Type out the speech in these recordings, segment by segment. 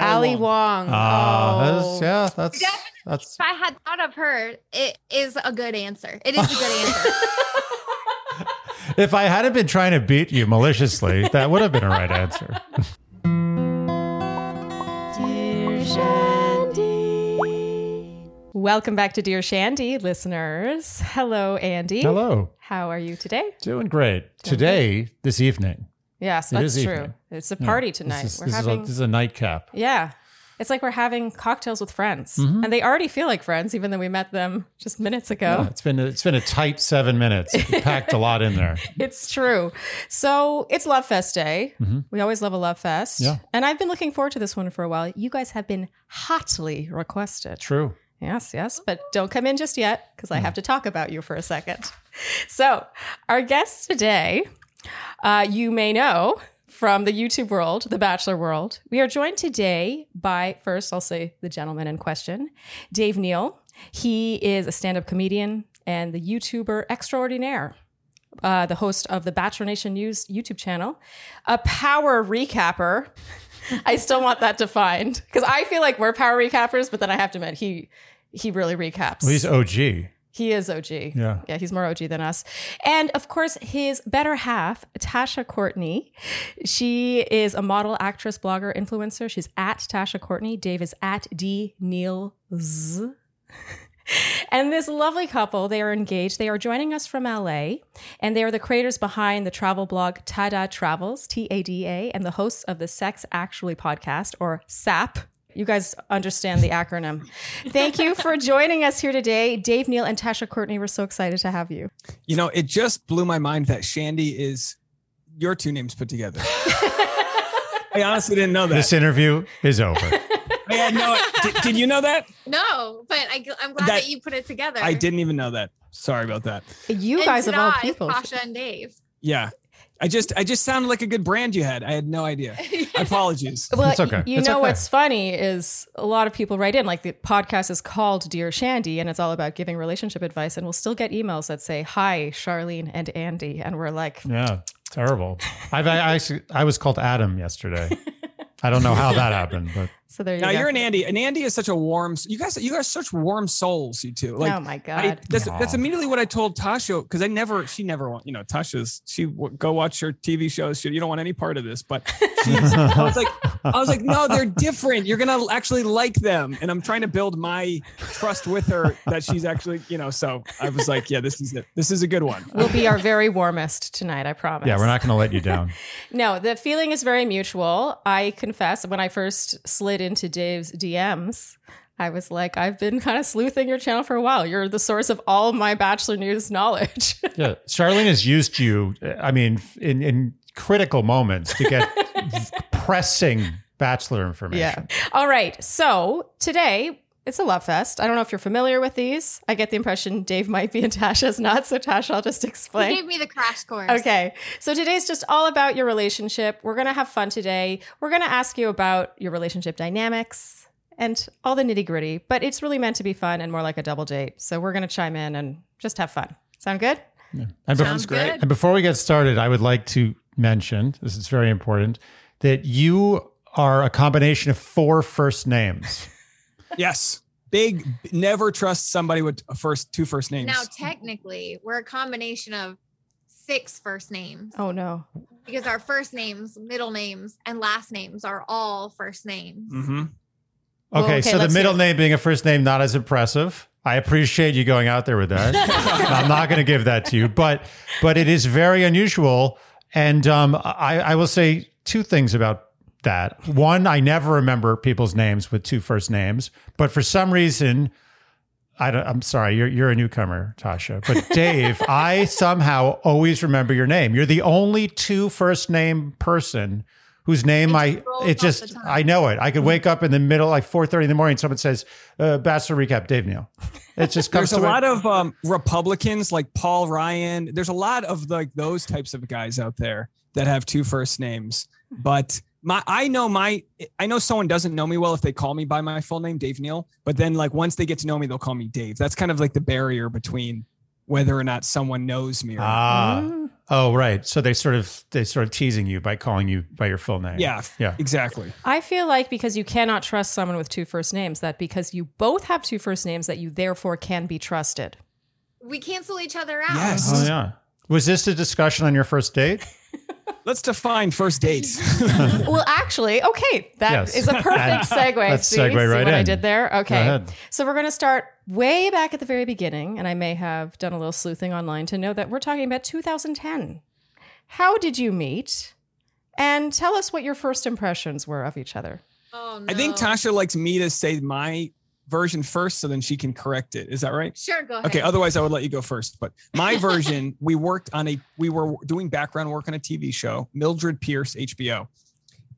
Ali Wong. Ah, oh. that's, yeah, that's Definitely. that's If I had thought of her, it is a good answer. It is a good answer. if I hadn't been trying to beat you maliciously, that would have been a right answer. Dear Shandy. Welcome back to Dear Shandy, listeners. Hello, Andy. Hello. How are you today? Doing great. Today, this evening. Yes, that's is true. evening. It's a Yeah, party this tonight. is- we're this, is having a, this is a nightcap. Yeah. It's like we're having cocktails with friends. Mm-hmm. And they already feel like friends, even though we met them just minutes ago. Yeah, it's been it's been a tight seven minutes. We packed a lot in there. It's true. So it's Love Fest Day. We always love a Love Fest. Mm-hmm. Yeah. And I've been looking forward to this one for a while. You guys have been hotly requested. True. Yes, yes. But don't come in just yet because I have to talk about you for a second. So, our guest today, uh, you may know from the YouTube world, the Bachelor world. We are joined today by, first, I'll say the gentleman in question, Dave Neal. He is a stand up comedian and the YouTuber extraordinaire. Uh, the host of the Bachelor Nation News YouTube channel, a power recapper. I still want that defined because I feel like we're power recappers, but then I have to admit he he really recaps. Well, he's OG. He is OG. Yeah. Yeah, he's more OG than us. And of course, his better half, Tasha Courtney. She is a model, actress, blogger, influencer. She's at Tasha Courtney. Dave is at D Neil Z. And this lovely couple, they are engaged. They are joining us from LA, and they are the creators behind the travel blog Tada Travels, T A D A, and the hosts of the Sex Actually podcast, or SAP. You guys understand the acronym. Thank you for joining us here today. Dave Neal and Tasha Courtney, we're so excited to have you. You know, it just blew my mind that Shandy is your two names put together. I honestly didn't know that. This interview is over. I had no. Did, did you know that? no, but I, I'm glad That- that, you put it together. I didn't even know that. Sorry about that. You And guys of all people. Tasha and Dave. Yeah, I just, I just sounded like a good brand you had. I had no idea. Apologies. Well, It's okay. You It's know okay. what's funny is a lot of people write in like the podcast is called Dear Shandy and it's all about giving relationship advice and we'll still get emails that say hi Charlene and Andy and we're like Yeah, terrible. I've, I, I actually I was called Adam yesterday. I don't know how that happened, but so there you Now go. you're an Andy, and Andy is such a warm. You guys, you guys, are such warm souls. You two. Like, oh my I, god. that's Aw. that's immediately what I told Tasha because I never, she never you know, Tasha's she go watch her TV shows. She, you don't want any part of this, but she's, I was like, I was like, no, they're different. You're gonna actually like them, and I'm trying to build my trust with her that she's actually, you know. So I was like, yeah, this is it. This is a good one. We'll be our very warmest tonight, I promise. yeah, we're not going to let you down. No, the feeling is very mutual. I confess, when I first slid into Dave's DMs, I was like, I've been kind of sleuthing your channel for a while. You're the source of all my Bachelor News knowledge. Yeah, Charlene has used you. I mean, in in critical moments to get pressing bachelor information. Yeah. All right. So today it's a love fest. I don't know if you're familiar with these. I get the impression Dave might be and Tasha's not. So Tasha, I'll just He explain. gave me the crash course. Okay. So today's just all about your relationship. We're going to have fun today. We're going to ask you about your relationship dynamics and all the nitty gritty, but it's really meant to be fun and more like a double date. So we're going to chime in and just have fun. Sound good? And, bef- Sounds good. and before we get started, I would like to mention this is very important that you are a combination of four first names. Yes, big. Never trust somebody with a first two first names. Now, technically, we're a combination of six first names Oh, no. because our first names, middle names, and last names are all first names. hmm Well, Okay, okay, so the middle name being a first name not as impressive. I appreciate you going out there with that. I'm not going to give that to you, but but it is very unusual. And um, I, I will say two things about that. One, I never remember people's names with two first names, but for some reason, I don't, I'm sorry, you're you're a newcomer, Tasha. But Dave, I somehow always remember your name. You're the only two first name person whose name It I just rolls it just. I know it. I could wake up in the middle, like 4:30 in the morning. Someone says, uh, "Bachelor recap, Dave Neal." It just comes There's a to lot of um, Republicans like Paul Ryan. There's a lot of like those types of guys out there that have two first names. But my, I know my, I know someone doesn't know me well if they call me by my full name, Dave Neal. But then like once they get to know me, they'll call me Dave. That's kind of like the barrier between whether or not someone knows me. Or not. ah. Mm. Oh, right. So they sort of they sort of teasing you by calling you by your full name. Yeah, Yeah. exactly. I feel like because you cannot trust someone with two first names, that because you both have two first names, that you therefore can be trusted. we cancel each other out. Yes. Oh yeah. Was this a discussion on your first date? Let's define first dates. well, actually, okay, that is Yes. a perfect segue. Let's see, segue see right what I did there? Okay. ahead. So we're going to start way back at the very beginning, and I may have done a little sleuthing online to know that we're talking about 2010. How did you meet? And tell us what your first impressions were of each other. Oh, no. I think Tasha likes me to say my version first, so then she can correct it. Is that right? Sure, go ahead. Okay. Otherwise, I would let you go first. But my version, we worked on a, we were doing background work on a TV show, Mildred Pierce, HBO.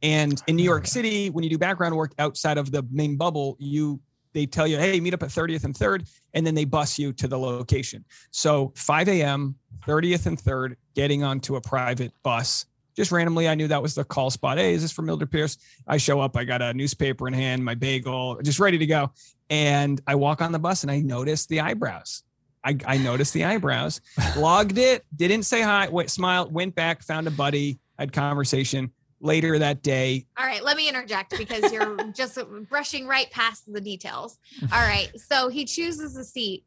And in New York City, when you do background work outside of the main bubble, you they tell you, hey, meet up at 30th and 3rd, and then they bus you to the location. So 5 a.m., 30th and 3rd, getting onto a private bus. Just randomly, I knew that was the call spot. Hey, is this for Mildred Pierce? I show up, I got a newspaper in hand, my bagel, just ready to go. And I walk on the bus and I notice the eyebrows. I, I noticed the eyebrows, logged it, didn't say hi, went, smiled, went back, found a buddy, had conversation. Later that day, All right, let me interject because you're just brushing right past the details. All right, so he chooses a seat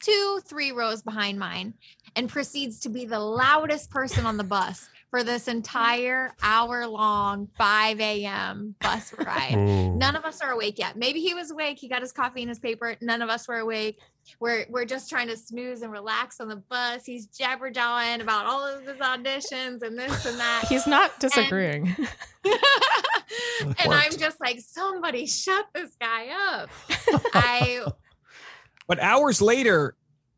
two, three rows behind mine and proceeds to be the loudest person on the bus for this entire hour long 5 a.m. bus ride. Ooh. None of us are awake yet. Maybe he was awake. He got his coffee and his paper. None of us were awake. We're we're just trying to snooze and relax on the bus. He's jabber jawing about all of his auditions and this and that. He's not disagreeing. and I'm just like, somebody shut this guy up. I But hours later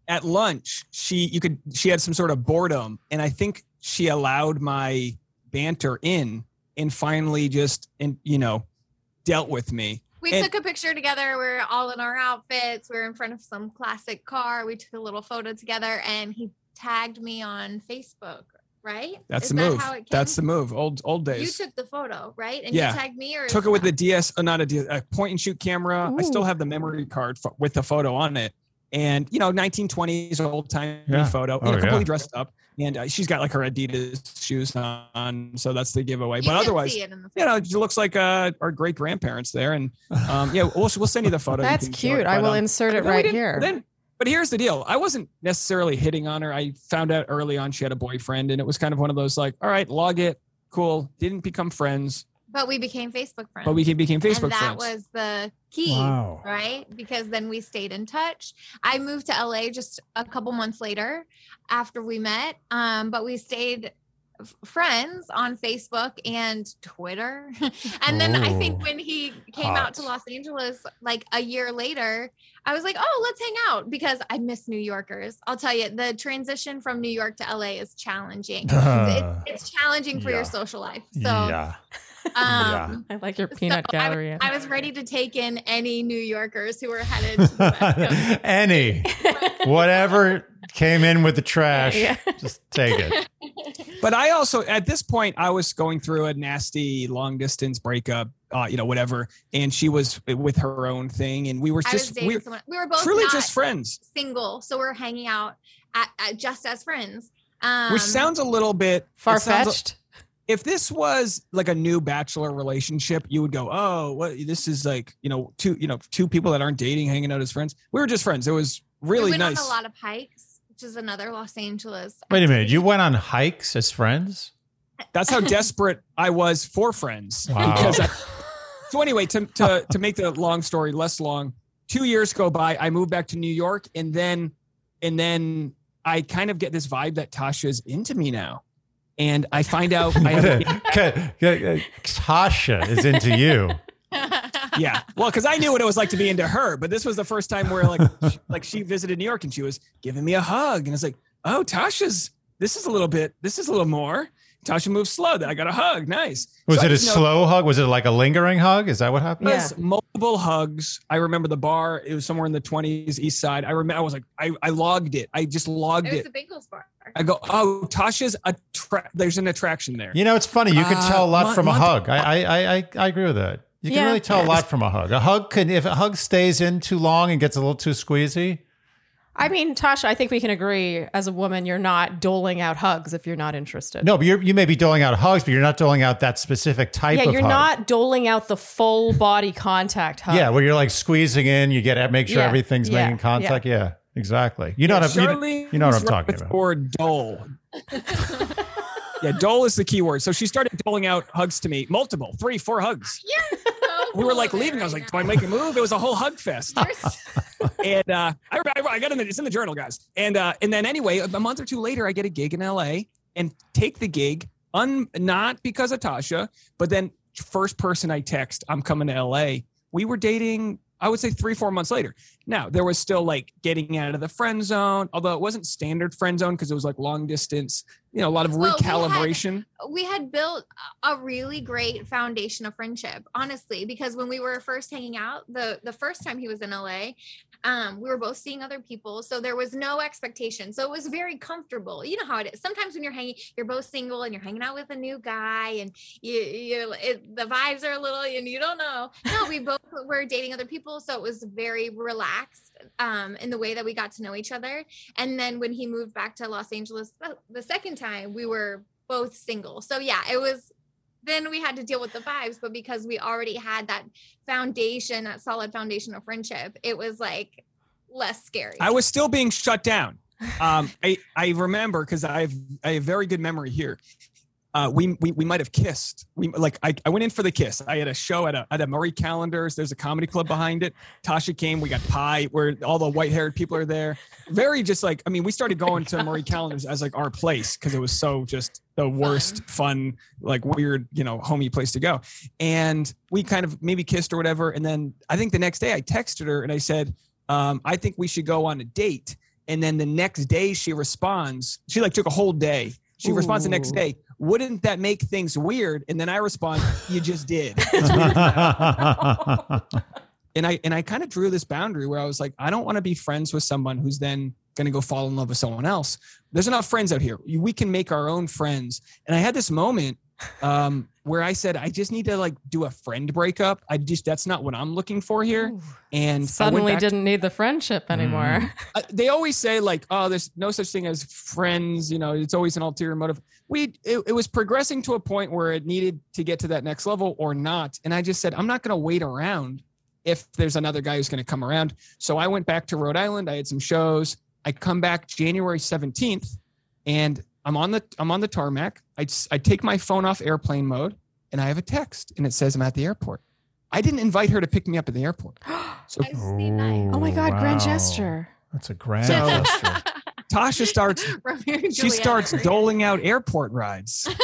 at lunch, she you could she had some sort of boredom and I think she allowed my banter in and finally just and you know dealt with me. we And- took a picture together. We are all in our outfits. We are in front of some classic car. We took a little photo together and he tagged me on Facebook, right? That's Is the that move. how it That's the move. Old old days. You took the photo, right? And Yeah. you tagged me or Took it with the DS, uh, not a, DS, a point and shoot camera. I still have the memory card f- with the photo on it. And you know, 1920s old time Yeah. photo, Oh, you know, completely yeah. dressed up, and uh, she's got like her Adidas shoes on, so that's the giveaway. You but otherwise, see it you know, it looks like uh, our great grandparents there, and um, yeah, we'll we'll send you the photo. That's cute. it. I will um, insert it right here. Then, but here's the deal: I wasn't necessarily hitting on her. I found out early on she had a boyfriend, and it was kind of one of those like, all right, log it, cool. Didn't become friends, But we became Facebook friends. but we became Facebook friends. and that friends. was the key. Wow. right? Because then we stayed in touch. I moved to LA just a couple months later after we met, um, but we stayed f- friends on Facebook and Twitter. and then I think when he came out to Los Angeles like a year later, I was like, oh, let's hang out because I miss New Yorkers. I'll tell you, the transition from New York to LA is challenging. Uh, It- it's challenging for yeah. your social life. So, yeah. Um, I like your peanut I, gallery. was, I was ready to take in any New Yorkers who were headed to the West Coast. Any, whatever came in with the trash, Yeah. just take it. But I also, at this point, I was going through a nasty long distance breakup, uh, you know, whatever. And she was with her own thing. And we were just, we were someone. We were both truly just friends, single, so we're hanging out at, at just as friends. Um, which sounds a little bit Far it sounds a- fetched. If this was like a new bachelor relationship, you would go, "Oh, what? This is like you know two you know two people that aren't dating, hanging out as friends." We were just friends. It was really we went nice. on a lot of hikes, which is another Los Angeles. Wait a minute. You went on hikes as friends? That's how desperate I was for friends. Wow. Because I- so anyway, to, to to make the long story less long, two years go by. I moved back to New York, and then and then I kind of get this vibe that Tasha's into me now, and I find out I Tasha is into you. yeah. Well, because I knew what it was like to be into her, but this was the first time where like she- like she visited New York and she was giving me a hug, and it's like, oh, Tasha's this is a little bit, this is a little more. Tasha moves slow. Then I got a hug. Nice. Was So, it a know, slow hug? Was it like a lingering hug? Is that what happened? Yes, was multiple hugs. I remember the bar. It was somewhere in the 20s, east side. I remember I was like, I, I logged it. I just logged It was it. the Bengals bar. I go, oh, Tasha's attra- there's an attraction there. You know, it's funny. You can Uh, tell a lot Mon- from a Mon- hug. I, I, I, I- I agree with that. You can Yeah. really tell a lot from a hug. A hug can, if a hug stays in too long and gets a little too squeezy, I mean, Tasha, I think we can agree as a woman, you're not doling out hugs if you're not interested. No, but you're, you may be doling out hugs, but you're not doling out that specific type Yeah, of you're hug. not doling out the full body contact hug. Yeah, where you're like squeezing in, you get make sure Yeah, everything's yeah, making contact. Yeah, exactly. You know what I'm, you, Charlene you know what I'm talking about. Or dole. yeah, dole is the key word. So she started doling out hugs to me, multiple, three, four hugs. You're so We were like full of leaving. I was right like, do. I make a move? It was a whole hug fest. And uh, I, I, I got in the, it's in the journal, guys. And uh, and then anyway, a month or two later, I get a gig in LA and take the gig, un, not because of Tasha, but then first person I text, I'm coming to LA. We were dating, I would say three, four months later. Now there was still like getting out of the friend zone, although it wasn't standard friend zone because it was like long distance, you know, a lot of Well, we had- recalibration. we had built a really great foundation of friendship honestly because when we were first hanging out the the first time he was in la um, we were both seeing other people so there was no expectation. So it was very comfortable. You know how it is. Sometimes when you're hanging you're both single and you're hanging out with a new guy and you you it, the vibes are a little and you don't know. No we both were dating other people so it was very relaxed um, in the way that we got to know each other and then when he moved back to los angeles the, the second time we were both single. So yeah, it was then we had to deal with the vibes, but because we already had that foundation, that solid foundation of friendship, it was like less scary. I was still being shut down. Um, I I remember because I have I have very good memory here. Uh, we, we we might have kissed. We like I, I went in for the kiss. I had a show at a at a Marie Callender's. There's a comedy club behind it. Tasha came. We got pie. Where all the white haired people are there. Very just like I mean, we started going to Marie Callender's as like our place because it was so just the worst fun like weird you know homey place to go. And we kind of maybe kissed or whatever. And then I think the next day I texted her and I said, um, I think we should go on a date. And then the next day she responds, she like took a whole day. She responds the next day, wouldn't that make things weird? And then I respond, you just did. And I and I kind of drew this boundary where I was like, I don't want to be friends with someone who's then going to go fall in love with someone else. There's enough friends out here. We can make our own friends. And I had this moment um, where I said, I just need to like do a friend breakup. I just that's not what I'm looking for here. Ooh. And Suddenly didn't need the friendship anymore. uh, they always say like oh there's no such thing as friends you know it's always an ulterior motive we it, it was progressing to a point where it needed to get to that next level or not and i just said i'm not going to wait around if there's another guy who's going to come around so i went back to rhode island i had some shows i come back january 17th and i'm on the i'm on the tarmac i, s- I take my phone off airplane mode and i have a text and it says i'm at the airport i didn't invite her to pick me up at the airport so I see nice. oh my God, grand gesture. That's a grand So- gesture. tasha starts she starts doling out airport rides.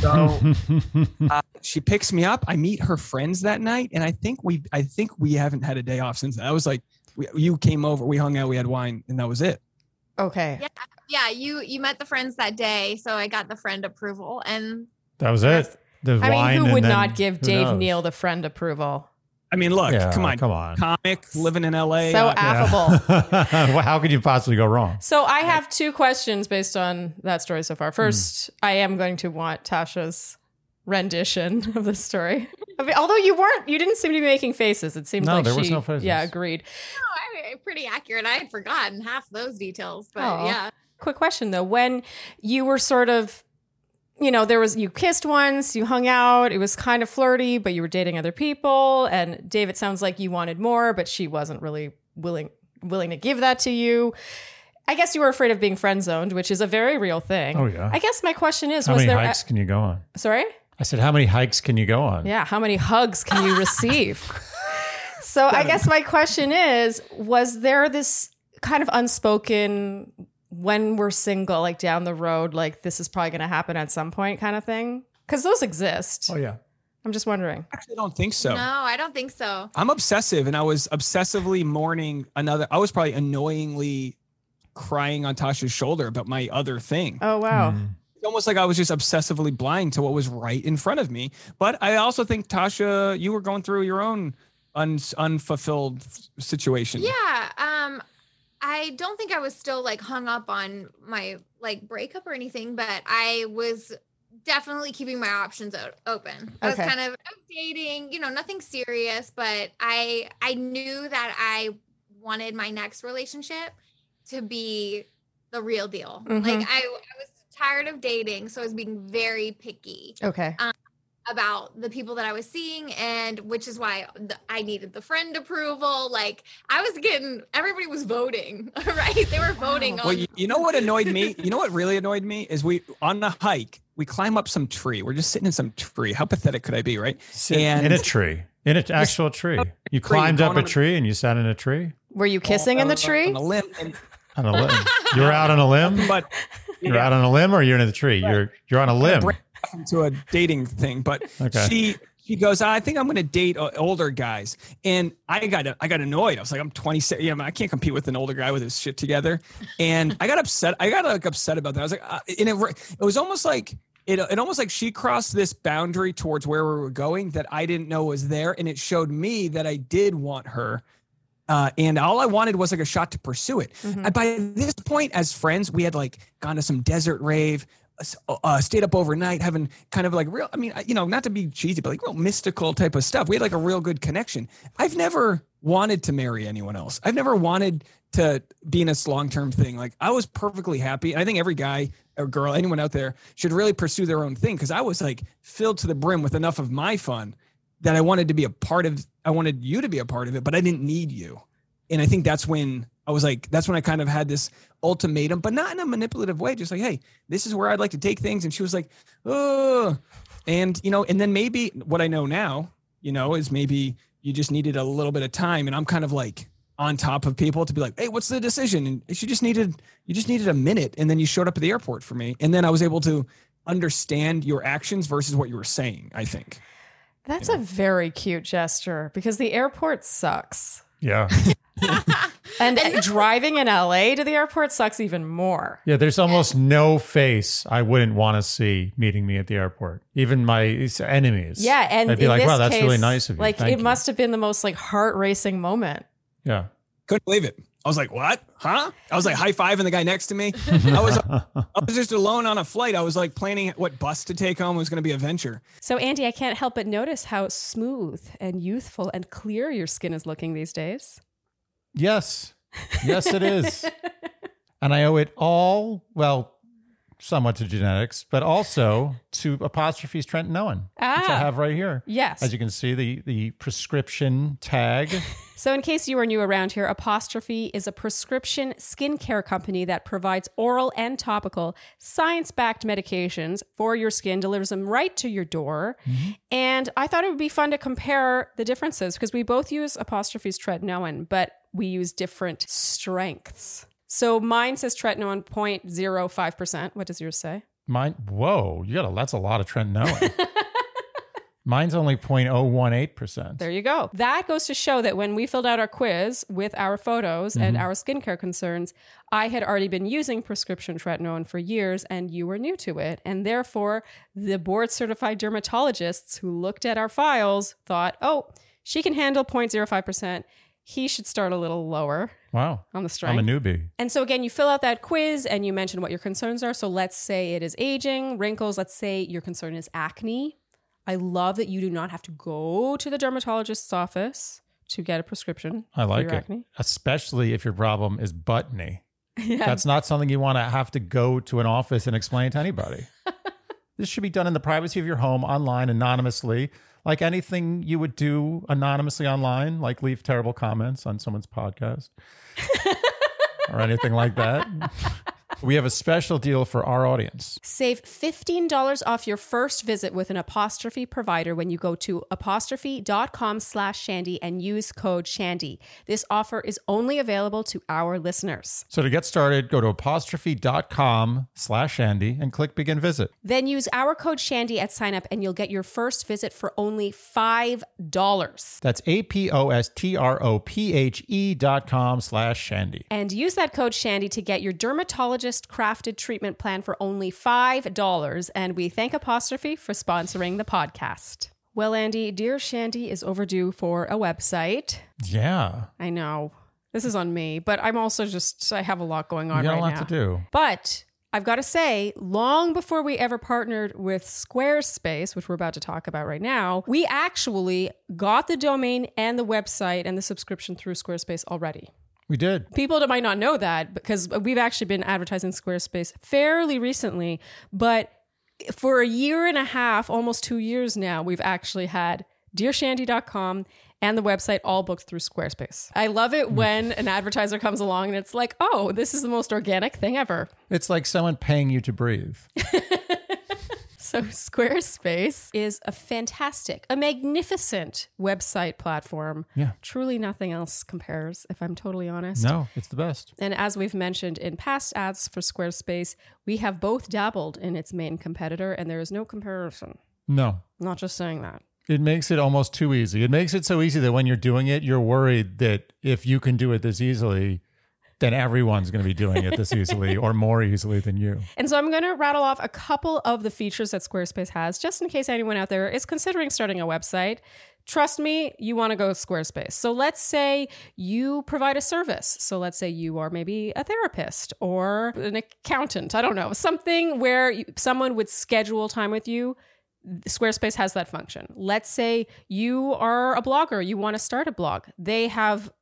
So uh, she picks me up. I meet her friends that night, and I think we, I think we haven't had a day off since. that. I was like, we, you came over, we hung out, we had wine, and that was it. Okay. Yeah, yeah, you you met the friends that day, so I got the friend approval, and that was it. The I wine mean, who and would then- not give Dave knows? Neal the friend approval? I mean, look, Yeah, come on, come on. comic living in L.A. So uh, affable. well, how could you possibly go wrong? So I have two questions based on that story so Hmm. far. First, I am going to want Tasha's rendition of the story. I mean, although you weren't, you didn't seem to be making faces. It seemed No, like there she, was no faces. yeah, agreed. No, I, pretty accurate. I had forgotten half those details, but Aw. yeah, Quick question though, when you were sort of, you know, there was you kissed once, you hung out, it was kind of flirty, but you were dating other people, and Dave, it sounds like you wanted more, but she wasn't really willing willing to give that to you. I guess you were afraid of being friend zoned, which is a very real thing. Oh, yeah. I guess my question is, How was many there? hikes can you go on? sorry. I said, how many hikes can you go on? Yeah, how many hugs can you receive? So I guess my question is was there this kind of unspoken when we're single like down the road like this is probably going to happen at some point kind of thing? Cuz those exist. Oh yeah. I'm just wondering. I actually don't think so. no, I don't think so. I'm obsessive, and I was obsessively mourning another. I was probably annoyingly crying on Tasha's shoulder about my other thing. Oh wow. Mm. It's almost like I was just obsessively blind to what was right in front of me. But I also think Tasha, you were going through your own un- unfulfilled situation. Yeah, um, I don't think I was still like hung up on my like breakup or anything, but I was definitely keeping my options o- open. I was kind of I was dating, you know, nothing serious, but I I knew that I wanted my next relationship to be the real deal. Mhm. Like I, I was tired of dating, so I was being very picky Okay. About the people that I was seeing, and which is why the, I needed the friend approval. Like I was getting, everybody was voting, right? They were voting Wow. on. Well, you, you know what annoyed me? You know what really annoyed me is we on the hike we climb up some tree. We're just sitting in some tree. How pathetic could I be, right? Sit And- in a tree, in an actual tree. You climbed up a tree and you sat in a tree Were you kissing in the Uh, tree? on a limb, and, on a limb. You're out on a limb. but You're out on a limb, or you're in the tree. You're you're on a limb. Break off into a dating thing. But Okay. she she goes, I think I'm going to date uh, older guys, and I got I got annoyed. I was like, I'm 26. Yeah, I can't compete with an older guy with his shit together, and I got upset. I got like upset about that. I was like, uh, and it it was almost like. It, it almost like she crossed this boundary towards where we were going that I didn't know was there, and it showed me that I did want her, uh, and all I wanted was like a shot to pursue it. Mhm. And by this point, as friends, we had like gone to some desert rave, uh, uh, stayed up overnight, having kind of like real. I mean, you know, not to be cheesy, but like real mystical type of stuff. We had like a real good connection. I've never wanted to marry anyone else. I've never wanted to be in this long term thing. Like I was perfectly happy. And I think every guy or girl, anyone out there, should really pursue their own thing because I was like filled to the brim with enough of my fun that I wanted to be a part of. I wanted you to be a part of it, but I didn't need you. And I think that's when I was like, that's when I kind of had this ultimatum, but not in a manipulative way. Just like, hey, this is where I'd like to take things. And she was like, oh, and you know, and then maybe what I know now, you know, is maybe you just needed a little bit of time. And I'm kind of like on top of people to be like, hey, what's the decision? And she just needed, you just needed a minute. And then you showed up at the airport for me. And then I was able to understand your actions versus what you were saying, I think. That's a very cute gesture because the airport sucks. Yeah. And, And driving in LA to the airport sucks even more. Yeah, there's almost no face I wouldn't want to see meeting me at the airport. Even my enemies. Yeah, and I'd be like, wow, that's case, really nice of you. Like Thank it you." must have been the most like heart racing moment. Yeah. Couldn't believe it. I was like, what? Huh? I was like high fiving the guy next to me. I was uh, I was just alone on a flight. I was like planning what bus to take home It was going to be a venture. So Andy, I can't help but notice how smooth and youthful and clear your skin is looking these days. Yes. Yes, it is. and I owe it all, well, somewhat to genetics, but also to Apostrophe's Trenton Owen, which I Ah. have right here. Yes. As you can see, the the prescription tag. So, in case you are new around here, Apostrophe is a prescription skincare company that provides oral and topical science backed medications for your skin, delivers them right to your door. And I thought it would be fun to compare the differences because we both use Apostrophe's tretinoin, but we use different strengths. So, mine says tretinoin 0.05%. What does yours say? Mine, whoa, you got a, that's a lot of tretinoin. Mine's only 0.018%. There you go. That goes to show that when we filled out our quiz with our photos and mm-hmm. our skincare concerns, I had already been using prescription tretinoin for years and you were new to it. And therefore, the board certified dermatologists who looked at our files thought, oh, she can handle 0.05%. He should start a little lower Wow. on the strength. I'm a newbie. And so again, you fill out that quiz and you mention what your concerns are. So let's say it is aging, wrinkles. Let's say your concern is acne. I love that you do not have to go to the dermatologist's office to get a prescription. I for like it. Acne. Especially if your problem is buttony. Yeah. That's not something you want to have to go to an office and explain to anybody. this should be done in the privacy of your home, online, anonymously, like anything you would do anonymously online, like leave terrible comments on someone's podcast or anything like that. We have a special deal for our audience. Save $15 off your first visit with an apostrophe provider when you go to apostrophe.com slash shandy and use code shandy. This offer is only available to our listeners. So to get started, go to apostrophe.com slash Shandy and click begin visit. Then use our code shandy at sign up and you'll get your first visit for only $5. That's A-P-O-S-T-R-O-P-H-E dot com slash Shandy. And use that code Shandy to get your dermatologist crafted treatment plan for only $5. And we thank Apostrophe for sponsoring the podcast. Well, Andy, Dear Shandy is overdue for a website. Yeah. I know this is on me, but I'm also just, I have a lot going on You got right a lot now. to do. But I've got to say, long before we ever partnered with Squarespace, which we're about to talk about right now, we actually got the domain and the website and the subscription through Squarespace already. We did. People that might not know that because we've actually been advertising Squarespace fairly recently, but for a year and a half, almost two years now, we've actually had dearshandy.com and the website all booked through Squarespace. I love it when an advertiser comes along and it's like, oh, this is the most organic thing ever. It's like someone paying you to breathe. So, Squarespace is a fantastic, a magnificent website platform. Yeah. Truly nothing else compares, if I'm totally honest. No, it's the best. And as we've mentioned in past ads for Squarespace, we have both dabbled in its main competitor, and there is no comparison. No. Not just saying that. It makes it almost too easy. It makes it so easy that when you're doing it, you're worried that if you can do it this easily, then everyone's going to be doing it this easily or more easily than you. And so I'm going to rattle off a couple of the features that Squarespace has, just in case anyone out there is considering starting a website. Trust me, you want to go with Squarespace. So let's say you provide a service. So let's say you are maybe a therapist or an accountant. I don't know, something where you, someone would schedule time with you. Squarespace has that function. Let's say you are a blogger, you want to start a blog. They have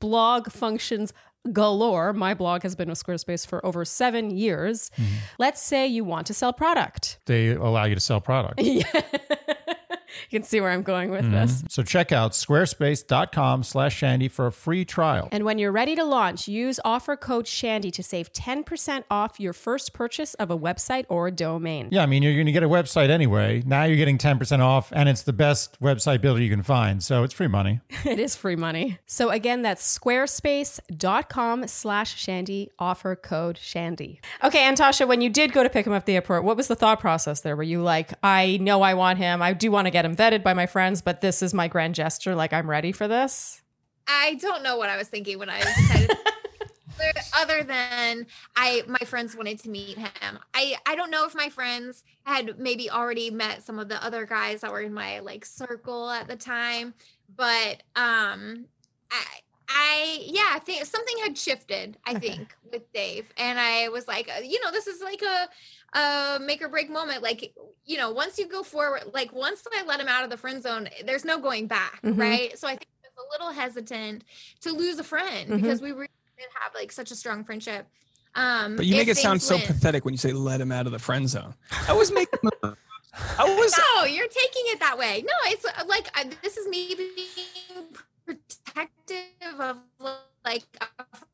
blog functions galore. My blog has been with Squarespace for over seven years. Mm-hmm. Let's say you want to sell product. They allow you to sell product. Yeah. you can see where I'm going with mm-hmm. this. So check out squarespace.com slash shandy for a free trial. And when you're ready to launch, use offer code Shandy to save 10% off your first purchase of a website or a domain. Yeah, I mean, you're going to get a website anyway. Now you're getting 10% off, and it's the best website builder you can find. So it's free money. it is free money. So again, that's squarespace.com slash Shandy, offer code Shandy. Okay, and Tasha, when you did go to pick him up at the airport, what was the thought process there? Were you like, I know I want him. I do want to get him vetted by my friends, but this is my grand gesture. Like, I'm ready for this? I don't know what I was thinking when I decided. other- Other than I, my friends wanted to meet him. I, I don't know if my friends had maybe already met some of the other guys that were in my like circle at the time, but um, I, I yeah, I think something had shifted. I Okay. think with Dave, and I was like, uh, you know, this is like a, a make or break moment. Like, you know, once you go forward, like once I let him out of the friend zone, there's no going back, Mhm. right? So I think I was a little hesitant to lose a friend Mhm. because we really did have like such a strong friendship. Um, But you make it sound things so went- pathetic when you say let him out of the friend zone. I was making. I was. No, you're taking it that way. No, it's uh, like I, this is me being protective of like a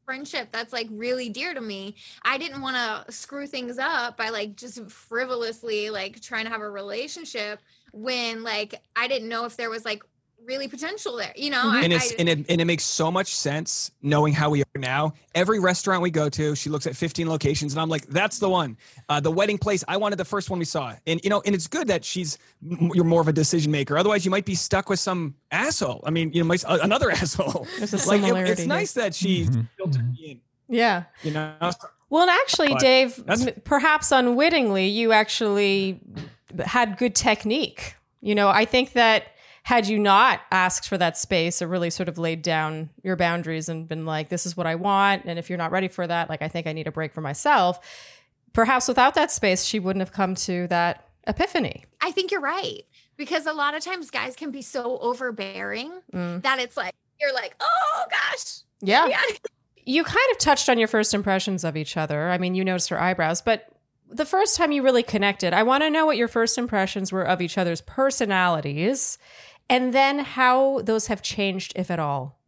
friendship that's like really dear to me. I didn't want to screw things up by like just frivolously like trying to have a relationship when like I didn't know if there was like really potential there. You know, I, and it's I- and it, and it makes so much sense knowing how we are now. Every restaurant we go to, she looks at 15 locations, and I'm like, "That's the one." Uh, the wedding place, I wanted the first one we saw, and you know, and it's good that she's you're more of a decision maker. Otherwise, you might be stuck with some asshole. I mean, you know, might, uh, another asshole. There's a like it- it's nice that she filtered me in. Yeah. You know, Well, and actually, But Dave, m- perhaps unwittingly, you actually had good technique. You know, I think that had you not asked for that space or really sort of laid down your boundaries and been like, this is what I want. And if you're not ready for that, like, I think I need a break for myself. Perhaps without that space, she wouldn't have come to that epiphany. I think you're right because a lot of times guys can be so overbearing Mm. that it's like you're like, oh gosh, Yeah. yeah. You kind of touched on your first impressions of each other. I mean, you noticed her eyebrows, but the first time you really connected, I want to know what your first impressions were of each other's personalities and then how those have changed, if at all.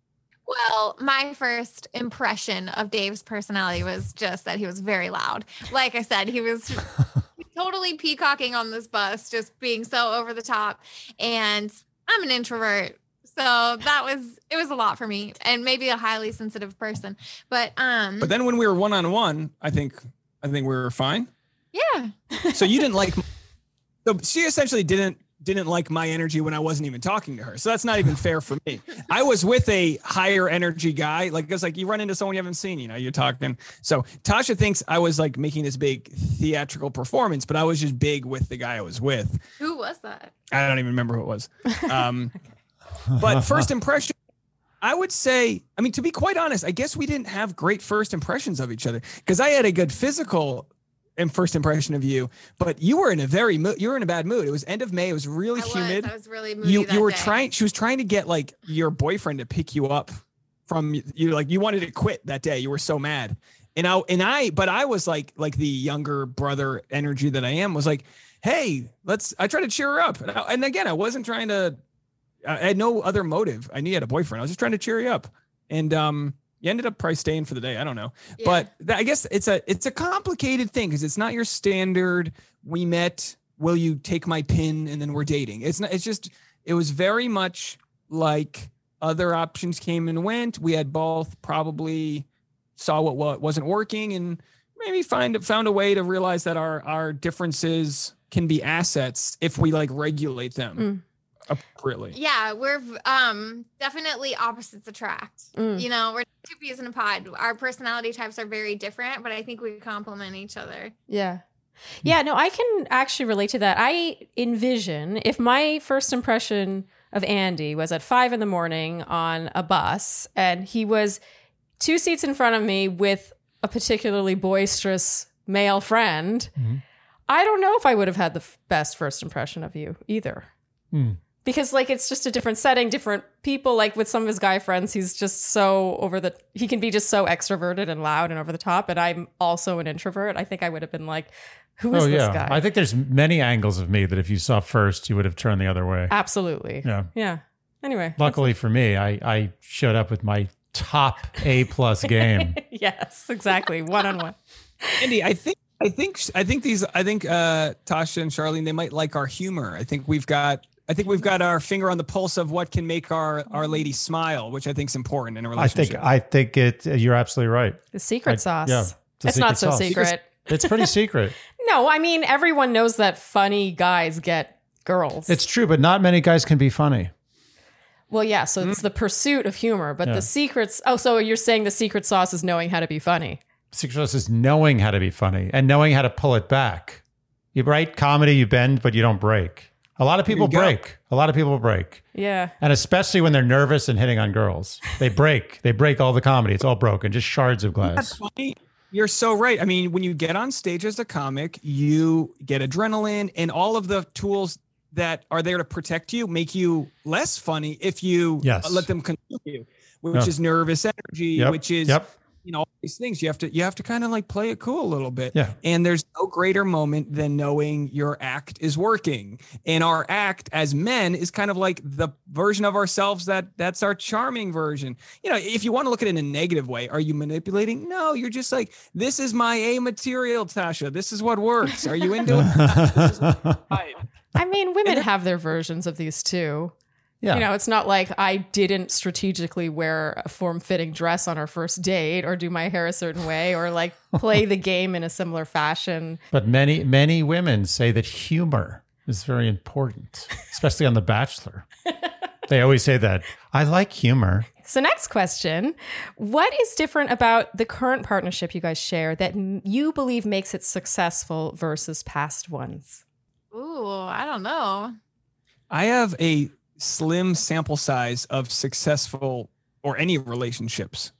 Well, my first impression of Dave's personality was just that he was very loud. Like I said, he was totally peacocking on this bus, just being so over the top. And I'm an introvert. So that was it was a lot for me and maybe a highly sensitive person. But um but then when we were one on one, I think I think we were fine. yeah. So you didn't like. So she essentially didn't didn't like my energy when I wasn't even talking to her. So that's not even fair for me. I was with a higher energy guy. Like it's like you run into someone you haven't seen. You know, you're talking. So Tasha thinks I was like making this big theatrical performance, but I was just big with the guy I was with. Who was that? I don't even remember who it was. Um, but first impression. I would say, I mean, to be quite honest, I guess we didn't have great first impressions of each other because I had a good physical first impression of you, but you were in a very mo- you were in a bad mood. It was end of May. It was really I was, humid. I was really moody you you were day. trying. She was trying to get like your boyfriend to pick you up from you like you wanted to quit that day. You were so mad. And I and I but I was like like the younger brother energy that I am was like, "Hey, let's I try to cheer her up." And, I, and again, I wasn't trying to I had no other motive. I knew you had a boyfriend. I was just trying to cheer you up. And um you ended up probably staying for the day. I don't know. Yeah. But th- I guess it's a it's a complicated thing because it's not your standard we met, will you take my pin and then we're dating. It's not it's just it was very much like other options came and went. We had both probably saw what, what wasn't working and maybe find found a way to realize that our our differences can be assets if we like regulate them mm. Appropriately. Yeah, we're um definitely opposites attract. Mm. You know, we're two peas in a pod. Our personality types are very different, but I think we complement each other. Yeah. Yeah, no, I can actually relate to that. I envision if my first impression of Andy was at five in the morning on a bus and he was two seats in front of me with a particularly boisterous male friend, Mhm. I don't know if I would have had the f- best first impression of you either. Hmm. Because like it's just a different setting, different people. Like with some of his guy friends, he's just so over the. He can be just so extroverted and loud and over the top. And I'm also an introvert. I think I would have been like, "Who is oh this yeah, guy?" I think there's many angles of me that if you saw first, you would have turned the other way. Absolutely. Yeah. Yeah. Anyway. Luckily for me, I I showed up with my top A plus game. yes, exactly. One on one. Andy, I think I think I think these I think uh Tasha and Charlene they might like our humor. I think we've got I think we've got our finger on the pulse of what can make our our lady smile, which I think is important in a I relationship. I think I think it. You're absolutely right. The secret I- sauce. yeah, it's it's not so sauce. secret. It's pretty secret. No, I mean everyone knows that funny guys get girls. It's true, but not many guys can be funny. well, yeah. So it's mm. the pursuit of humor, but Yeah. the secrets. Oh, so you're saying the secret sauce is knowing how to be funny? Secret sauce is knowing how to be funny and knowing how to pull it back. You write comedy, you bend, but you don't break. A lot of people you go. break. A lot of people break. Yeah. And especially when they're nervous and hitting on girls. They break. They break all the comedy. It's all broken, just shards of That's glass. funny. You're so right. I mean, when you get on stage as a comic, you get adrenaline and all of the tools that are there to protect you make you less funny if you Yes. let them consume you, which Yeah. is nervous energy, Yep. which is Yep. You know all these things. You have to you have to kind of like play it cool a little bit. Yeah. And there's no greater moment than knowing your act is working. And our act as men is kind of like the version of ourselves that that's our charming version. You know, if you want to look at it in a negative way, are you manipulating? No, you're just like, this is my A material, Tasha. This is what works. Are you into it? Right. I mean, women have their versions of these too. Yeah. You know, it's not like I didn't strategically wear a form fitting dress on our first date or do my hair a certain way or like play the game in a similar fashion. but many, many women say that humor is very important, especially on The Bachelor. they always say that. I like humor. So, next question What is different about the current partnership you guys share that you believe makes it successful versus past ones? Ooh, I don't know. I have a slim sample size of successful or any relationships.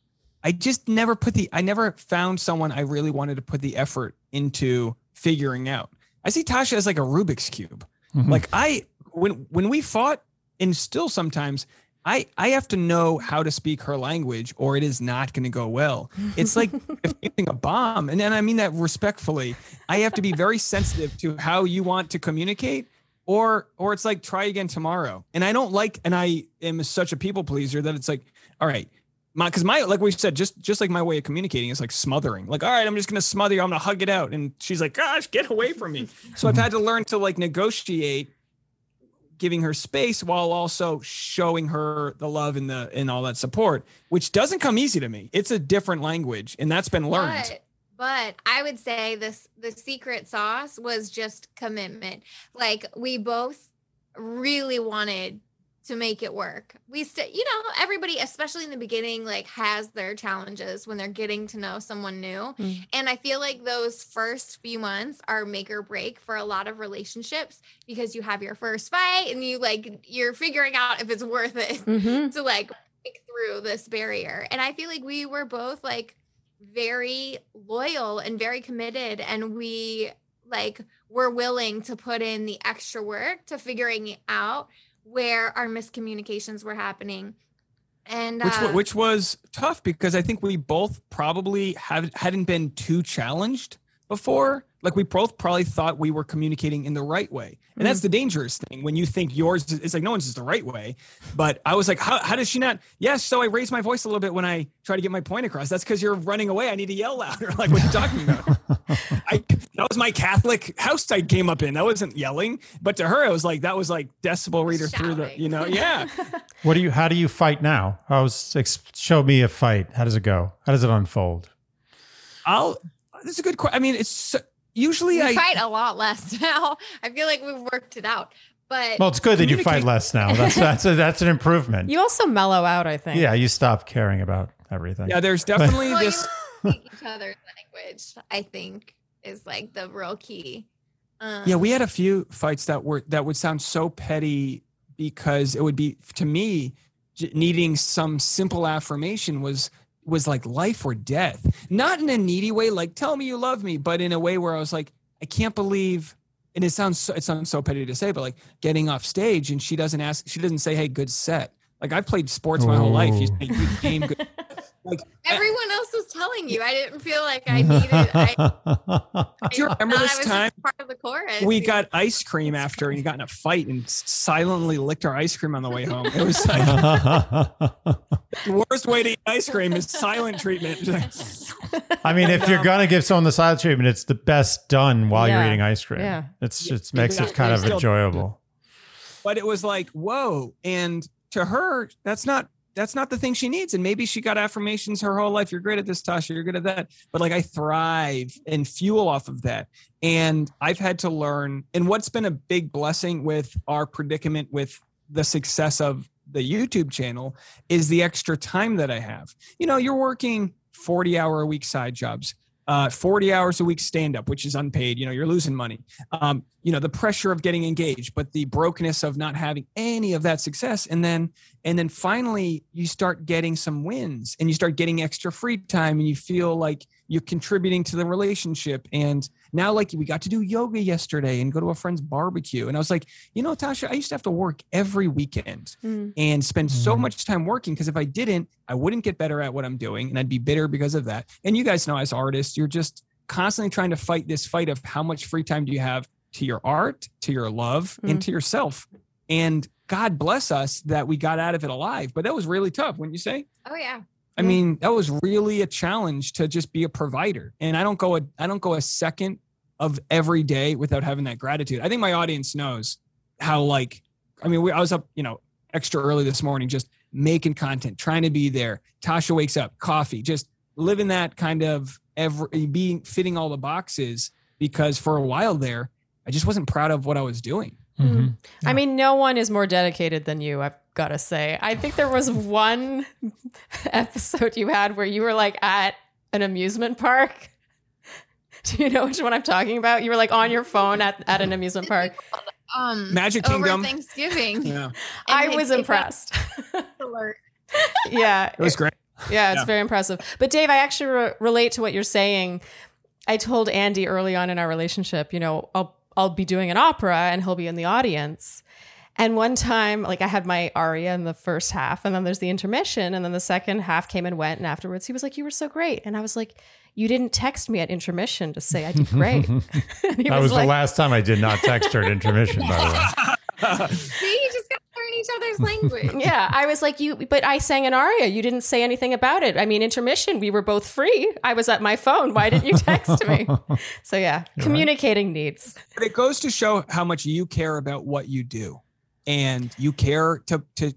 I just never put the I never found someone I really wanted to put the effort into figuring out. I see Tasha as like a Rubik's cube. Mhm. Like I when when we fought and still sometimes I I have to know how to speak her language or it is not going to go well. It's like using a bomb and then I mean that respectfully. I have to be very sensitive to how you want to communicate or or it's like try again tomorrow. And I don't like and I am such a people pleaser that it's like all right, my because my like we said just just like my way of communicating is like smothering. Like all right i'm just gonna smother you. I'm gonna hug it out. And she's like gosh get away from me. So i've had to learn to like negotiate giving her space while also showing her the love and the and all that support which doesn't come easy to me. It's a different language and that's been learned. But, but I would say this the secret sauce was just commitment. Like we both really wanted to make it work. We still, you know, everybody, especially in the beginning, like has their challenges when they're getting to know someone new. Mm. And I feel like those first few months are make or break for a lot of relationships because you have your first fight and you like you're figuring out if it's worth it Mm-hmm. to like break through this barrier. And I feel like we were both like very loyal and very committed and we like were willing to put in the extra work to figuring out where our miscommunications were happening. And which uh, which was tough because I think we both probably have hadn't been too challenged before. Like we both probably thought we were communicating in the right way, and that's mm. the dangerous thing when you think yours. is- It's like no one's is the right way, but I was like, how, how does she not? Yes, so I raised my voice a little bit when I try to get my point across. That's because you're running away. I need to yell louder. Like what are you talking about? I, that was my Catholic house I came up in. That wasn't yelling, but to her, it was like that was like decibel reader through the, you know, yeah. What do you? How do you fight now? How's ex- show me a fight? How does it go? How does it unfold? I'll. That's a good question. I mean, it's so- usually we I. fight a lot less now. I feel like we've worked it out. But Well, it's good that you fight less now. That's that's a, that's an improvement. You also mellow out, I think. yeah, you stop caring about everything. Yeah, there's definitely well, you this. speak each other's language, I think, is like the real key. Um, Yeah, we had a few fights that were that would sound so petty because it would be to me needing some simple affirmation was was like life or death. Not in a needy way, like tell me you love me, but in a way where I was like, I can't believe. And it sounds so, it sounds so petty to say, but like getting off stage and she doesn't ask, she doesn't say, "Hey, good set." Like I've played sports my whole life. You Ooh. say, "Good game, good." Like everyone else was telling you. I didn't feel like I needed. I, Do you I remember thought this I was time? just part of the chorus. we got ice cream after and you got in a fight and silently licked our ice cream on the way home. It was like the worst way to eat ice cream is silent treatment. I mean, if you're gonna give someone the silent treatment, it's the best done while Yeah. you're eating ice cream. Yeah. It's Yeah, it makes it kind of enjoyable. but it was like, whoa. And to her, that's not that's not the thing she needs. And maybe she got affirmations her whole life. You're great at this, Tasha. You're good at that. But like I thrive and fuel off of that. And I've had to learn. And what's been a big blessing with our predicament with the success of the YouTube channel is the extra time that I have. You know, you're working 40 hour a week side jobs, uh, 40 hours a week stand up, which is unpaid. You know, you're losing money. Um, you know, the pressure of getting engaged, but the brokenness of not having any of that success. And then, and then finally you start getting some wins and you start getting extra free time and you feel like you're contributing to the relationship. And now, like we got to do yoga yesterday and go to a friend's barbecue. And I was like, you know, Tasha, I used to have to work every weekend Mm. and spend so Mhm. much time working because if I didn't, I wouldn't get better at what I'm doing and I'd be bitter because of that. And you guys know as artists, you're just constantly trying to fight this fight of how much free time do you have to your art, to your love, Mm. and to yourself. And God bless us that we got out of it alive. But that was really tough, wouldn't you say? Oh yeah. I Yeah. mean, that was really a challenge to just be a provider. And I don't go a I don't go a second of every day without having that gratitude. I think my audience knows how like I mean, we, I was up, you know, extra early this morning just making content, trying to be there. Tasha wakes up, coffee, just living that kind of every being fitting all the boxes because for a while there, I just wasn't proud of what I was doing. Mhm. I mean, no one is more dedicated than you, I've got to say. I think there was one episode you had where you were like at an amusement park. Do you know which one I'm talking about? You were like on your phone at, at an amusement park. Um, Magic over Kingdom. Thanksgiving. Yeah. I was it- it got impressed. alert. yeah. It was great. Yeah, it's Yeah. very impressive. But Dave, I actually re- relate to what you're saying. I told Andy early on in our relationship, you know, I'll I'll be doing an opera and he'll be in the audience. And one time, like I had my aria in the first half, and then there's the intermission, and then the second half came and went. And afterwards, he was like, "You were so great," and I was like, "You didn't text me at intermission to say I did great." and he That was like, the last time I did not text her at intermission, by the way. See, you just gotta learn each other's language. Yeah, I was like, you, but I sang an aria. You didn't say anything about it. I mean, intermission, we were both free. I was at my phone. Why didn't you text me? So, yeah, You're communicating needs. But it goes to show how much you care about what you do and you care to to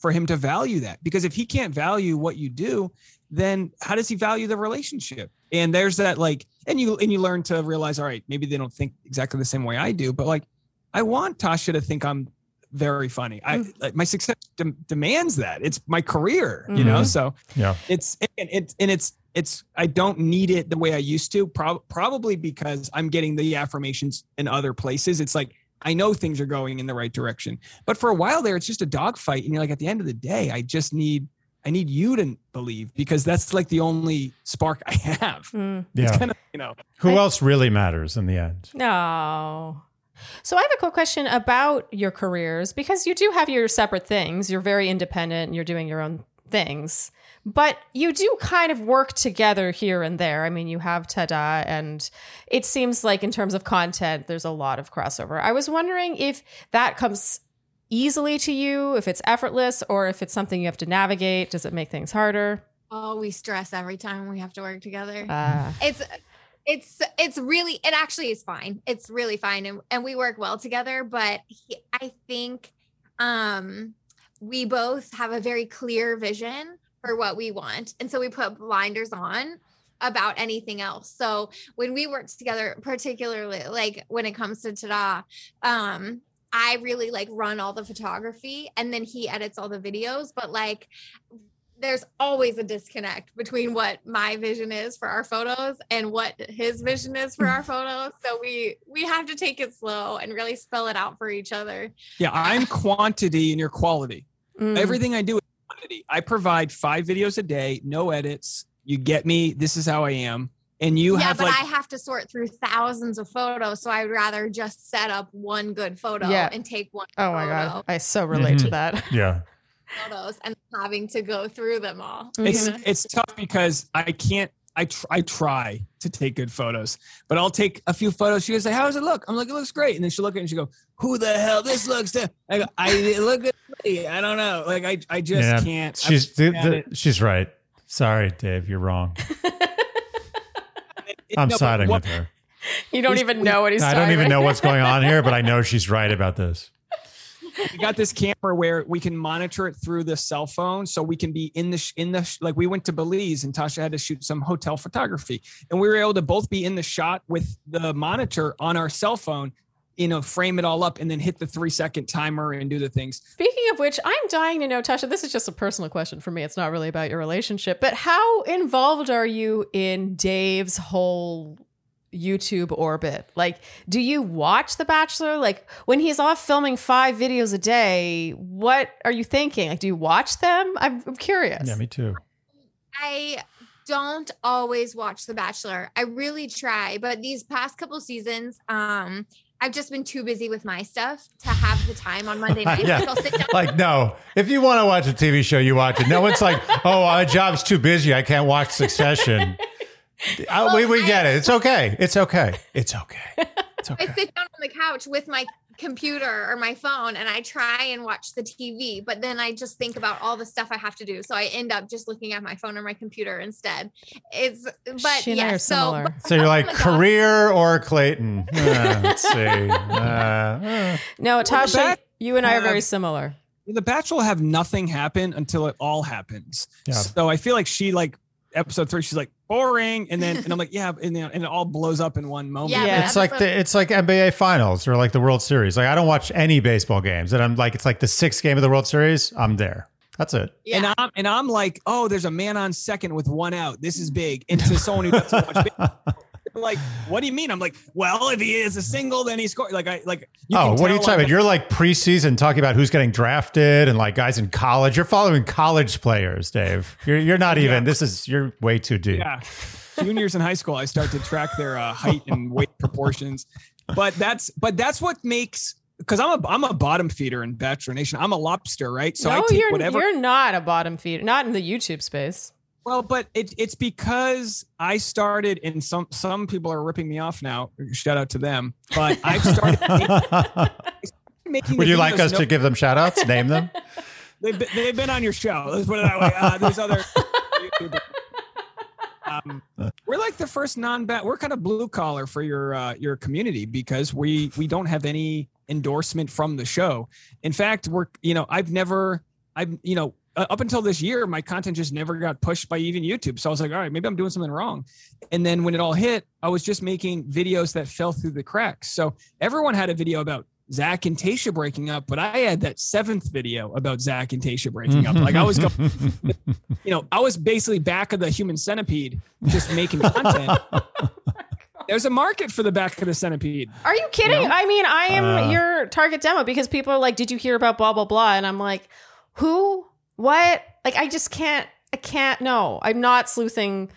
for him to value that because if he can't value what you do then how does he value the relationship and there's that like and you and you learn to realize all right maybe they don't think exactly the same way i do but like i want tasha to think i'm very funny i Mm. like my success dem- demands that it's my career you know Mhm. so Yeah. it's and it's and it's it's I don't need it the way I used to. Prob- probably because I'm getting the affirmations in other places. It's like I know things are going in the right direction. But for a while there, it's just a dogfight, and you're like, at the end of the day, I just need I need you to believe because that's like the only spark I have. Mm. It's Yeah. kind of you know. Who I- else really matters in the end? No. So, I have a quick question about your careers because you do have your separate things. You're very independent and you're doing your own things. But you do kind of work together here and there. I mean, you have Tada, and it seems like in terms of content, there's a lot of crossover. I was wondering if that comes easily to you, if it's effortless, or if it's something you have to navigate. Does it make things harder? Oh, we stress every time we have to work together. Uh, it's it's it's really it actually is fine. It's really fine and, and we work well together but he, i think um we both have a very clear vision for what we want and so we put blinders on about anything else. So when we work together particularly like when it comes to tada um i really like run all the photography and then he edits all the videos but like there's always a disconnect between what my vision is for our photos and what his vision is for our photos so we we have to take it slow and really spell it out for each other Yeah, I'm quantity and you're quality. mm. Everything I do is quantity. I provide five videos a day, no edits. You get me. This is how I am. And you have, yeah have but like i have to sort through thousands of photos so i'd rather just set up one good photo Yeah. and take one Oh my photo, god, I so relate to Mhm. that. Yeah. Photos and having to go through them all mm-hmm. it's it's tough because I can't. I tr- I try to take good photos, but I'll take a few photos. She goes, "How does it look?" I'm like, "It looks great." And then she'll look at it and she go, "Who the hell? This looks." To-. I go, "I it look good. me. I don't know. Like I I just Yeah, can't." She's the, the, she's right. Sorry, Dave, you're wrong. I'm no, siding what- with her. You don't We- even know what he's. Saying. I don't even about. know what's going on here, but I know she's right about this. We got this camera where we can monitor it through the cell phone so we can be in the in the like we went to belize and tasha had to shoot some hotel photography and we were able to both be in the shot with the monitor on our cell phone you know frame it all up and then hit the three second timer and do the things Speaking of which, I'm dying to know, Tasha. This is just a personal question for me. It's not really about your relationship, but how involved are you in Dave's whole YouTube orbit? Like, do you watch The Bachelor? Like, when he's off filming five videos a day, what are you thinking? Like, do you watch them? I'm, I'm curious. Yeah, me too. I don't always watch The Bachelor. I really try, but these past couple seasons, um, I've just been too busy with my stuff to have the time on Monday nights. Yeah. Like, I'll sit down. Like, no, if you want to watch a TV show, you watch it. No one's like, oh, my job's too busy. I can't watch Succession. Uh, we, we get it. It's okay. It's okay. It's okay. It's I okay. sit down on the couch with my computer or my phone and I try and watch the TV, but then I just think about all the stuff I have to do. So I end up just looking at my phone or my computer instead. It's but She and I yeah, are so similar. but- So you're like Oh my God. career or Clayton? Uh, let's see. Uh, No, Tasha, Bac- you and I are very similar. the bachelor will have nothing happen until it all happens Yeah. so i feel like she like episode three she's like boring and then and i'm like yeah and, then, and it all blows up in one moment Yeah, Yeah. it's like the it's like NBA Finals or like the World Series. Like I don't watch any baseball games, and I'm like it's like the sixth game of the World Series. I'm there. That's it. yeah. And I'm and I'm like, oh, there's a man on second with one out. This is big. And to someone who doesn't watch, baseball, they're like, what do you mean? I'm like, well, if he is a single, then he scored. Like I like. You oh, what are you talking about? You're like preseason talking about who's getting drafted and like guys in college. You're following college players, Dave. You're you're not even. This is you're way too deep. Yeah. Juniors in high school, I start to track their uh, height and weight proportions. But that's but that's what makes because I'm a I'm a bottom feeder in Bachelor Nation. I'm a lobster, right? So I take you're whatever. you're not a bottom feeder, not in the YouTube space. Well, but it, it's because I started, and some some people are ripping me off now. Shout out to them. But I've started making, making Would you like us no- to give them shout outs? Name them? They've been, they've been on your show. Let's put it that way. Uh, there's other. Um, we're like the first non-bat. We're kind of blue collar for your uh, your community because we we don't have any endorsement from the show. In fact, we're you know I've never I've you know uh, up until this year my content just never got pushed by even YouTube. So I was like, all right, maybe I'm doing something wrong. And then when it all hit, I was just making videos that fell through the cracks. So everyone had a video about Zach and Tasha breaking up, but I had that seventh video about Zach and Tasha breaking up. Like I was going, you know, I was basically back of the human centipede, just making content. There's a market for the back of the centipede. Are you kidding? No. I mean, I am Uh. your target demo because people are like, "Did you hear about blah blah blah?" And I'm like, "Who? What?" Like, I just can't. I can't. No, I'm not sleuthing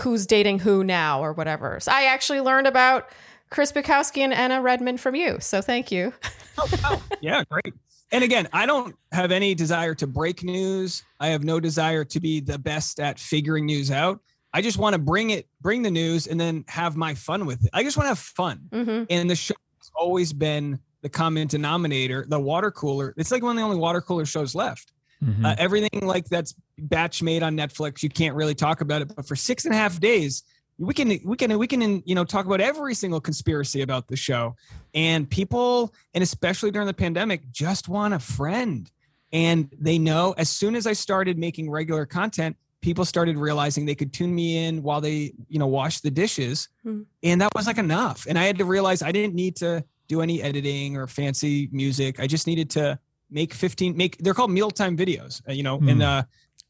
who's dating who now or whatever. So I actually learned about Chris Bukowski and Anna Redmond from you. So thank you. Oh, wow. yeah, great. and again, I don't have any desire to break news. I have no desire to be the best at figuring news out. I just want to bring it, bring the news, and then have my fun with it. I just want to have fun. Mhm. And the show has always been the common denominator, the water cooler. It's like one of the only water cooler shows left. Mhm. Uh, everything like that's batch made on Netflix, you can't really talk about it. But for six and a half days, we can we can we can you know talk about every single conspiracy about the show, and people and especially during the pandemic just want a friend, and they know as soon as I started making regular content, people started realizing they could tune me in while they you know wash the dishes, Hmm. and that was like enough. And I had to realize I didn't need to do any editing or fancy music. I just needed to make 15 make they're called mealtime videos uh, you know Hmm. and uh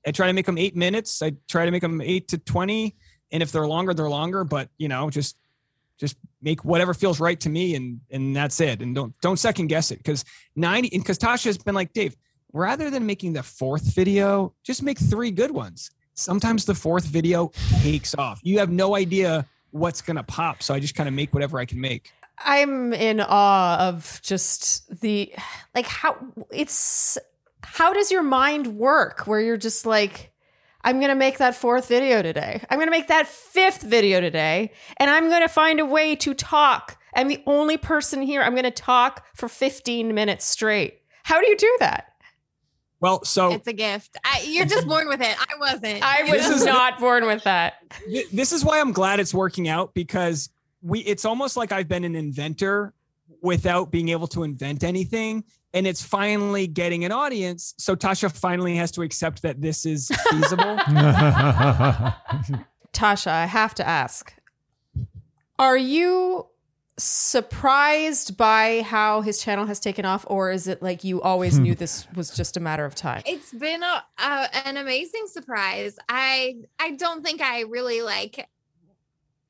i try to make them eight minutes. I try to make them eight to 20 and if they're longer they're longer but you know just just make whatever feels right to me and and that's it. And don't don't second guess it because 90 and because tasha has been like dave rather than making the fourth video just make three good ones. Sometimes the fourth video takes off. You have no idea what's gonna pop so i just kind of make whatever i can make I'm in awe of just the like how it's how does your mind work where you're just like I'm going to make that fourth video today. I'm going to make that fifth video today and I'm going to find a way to talk. I'm the only person here. I'm going to talk for 15 minutes straight. How do you do that? well so It's a gift. I, you're just born with it. I wasn't. I was is- not born with that. This is why I'm glad it's working out because we it's almost like I've been an inventor without being able to invent anything and it's finally getting an audience so Tasha finally has to accept that this is feasible Tasha, I have to ask Are you surprised by how his channel has taken off, or is it like you always knew this was just a matter of time? It's been a, a an amazing surprise. I I don't think I really like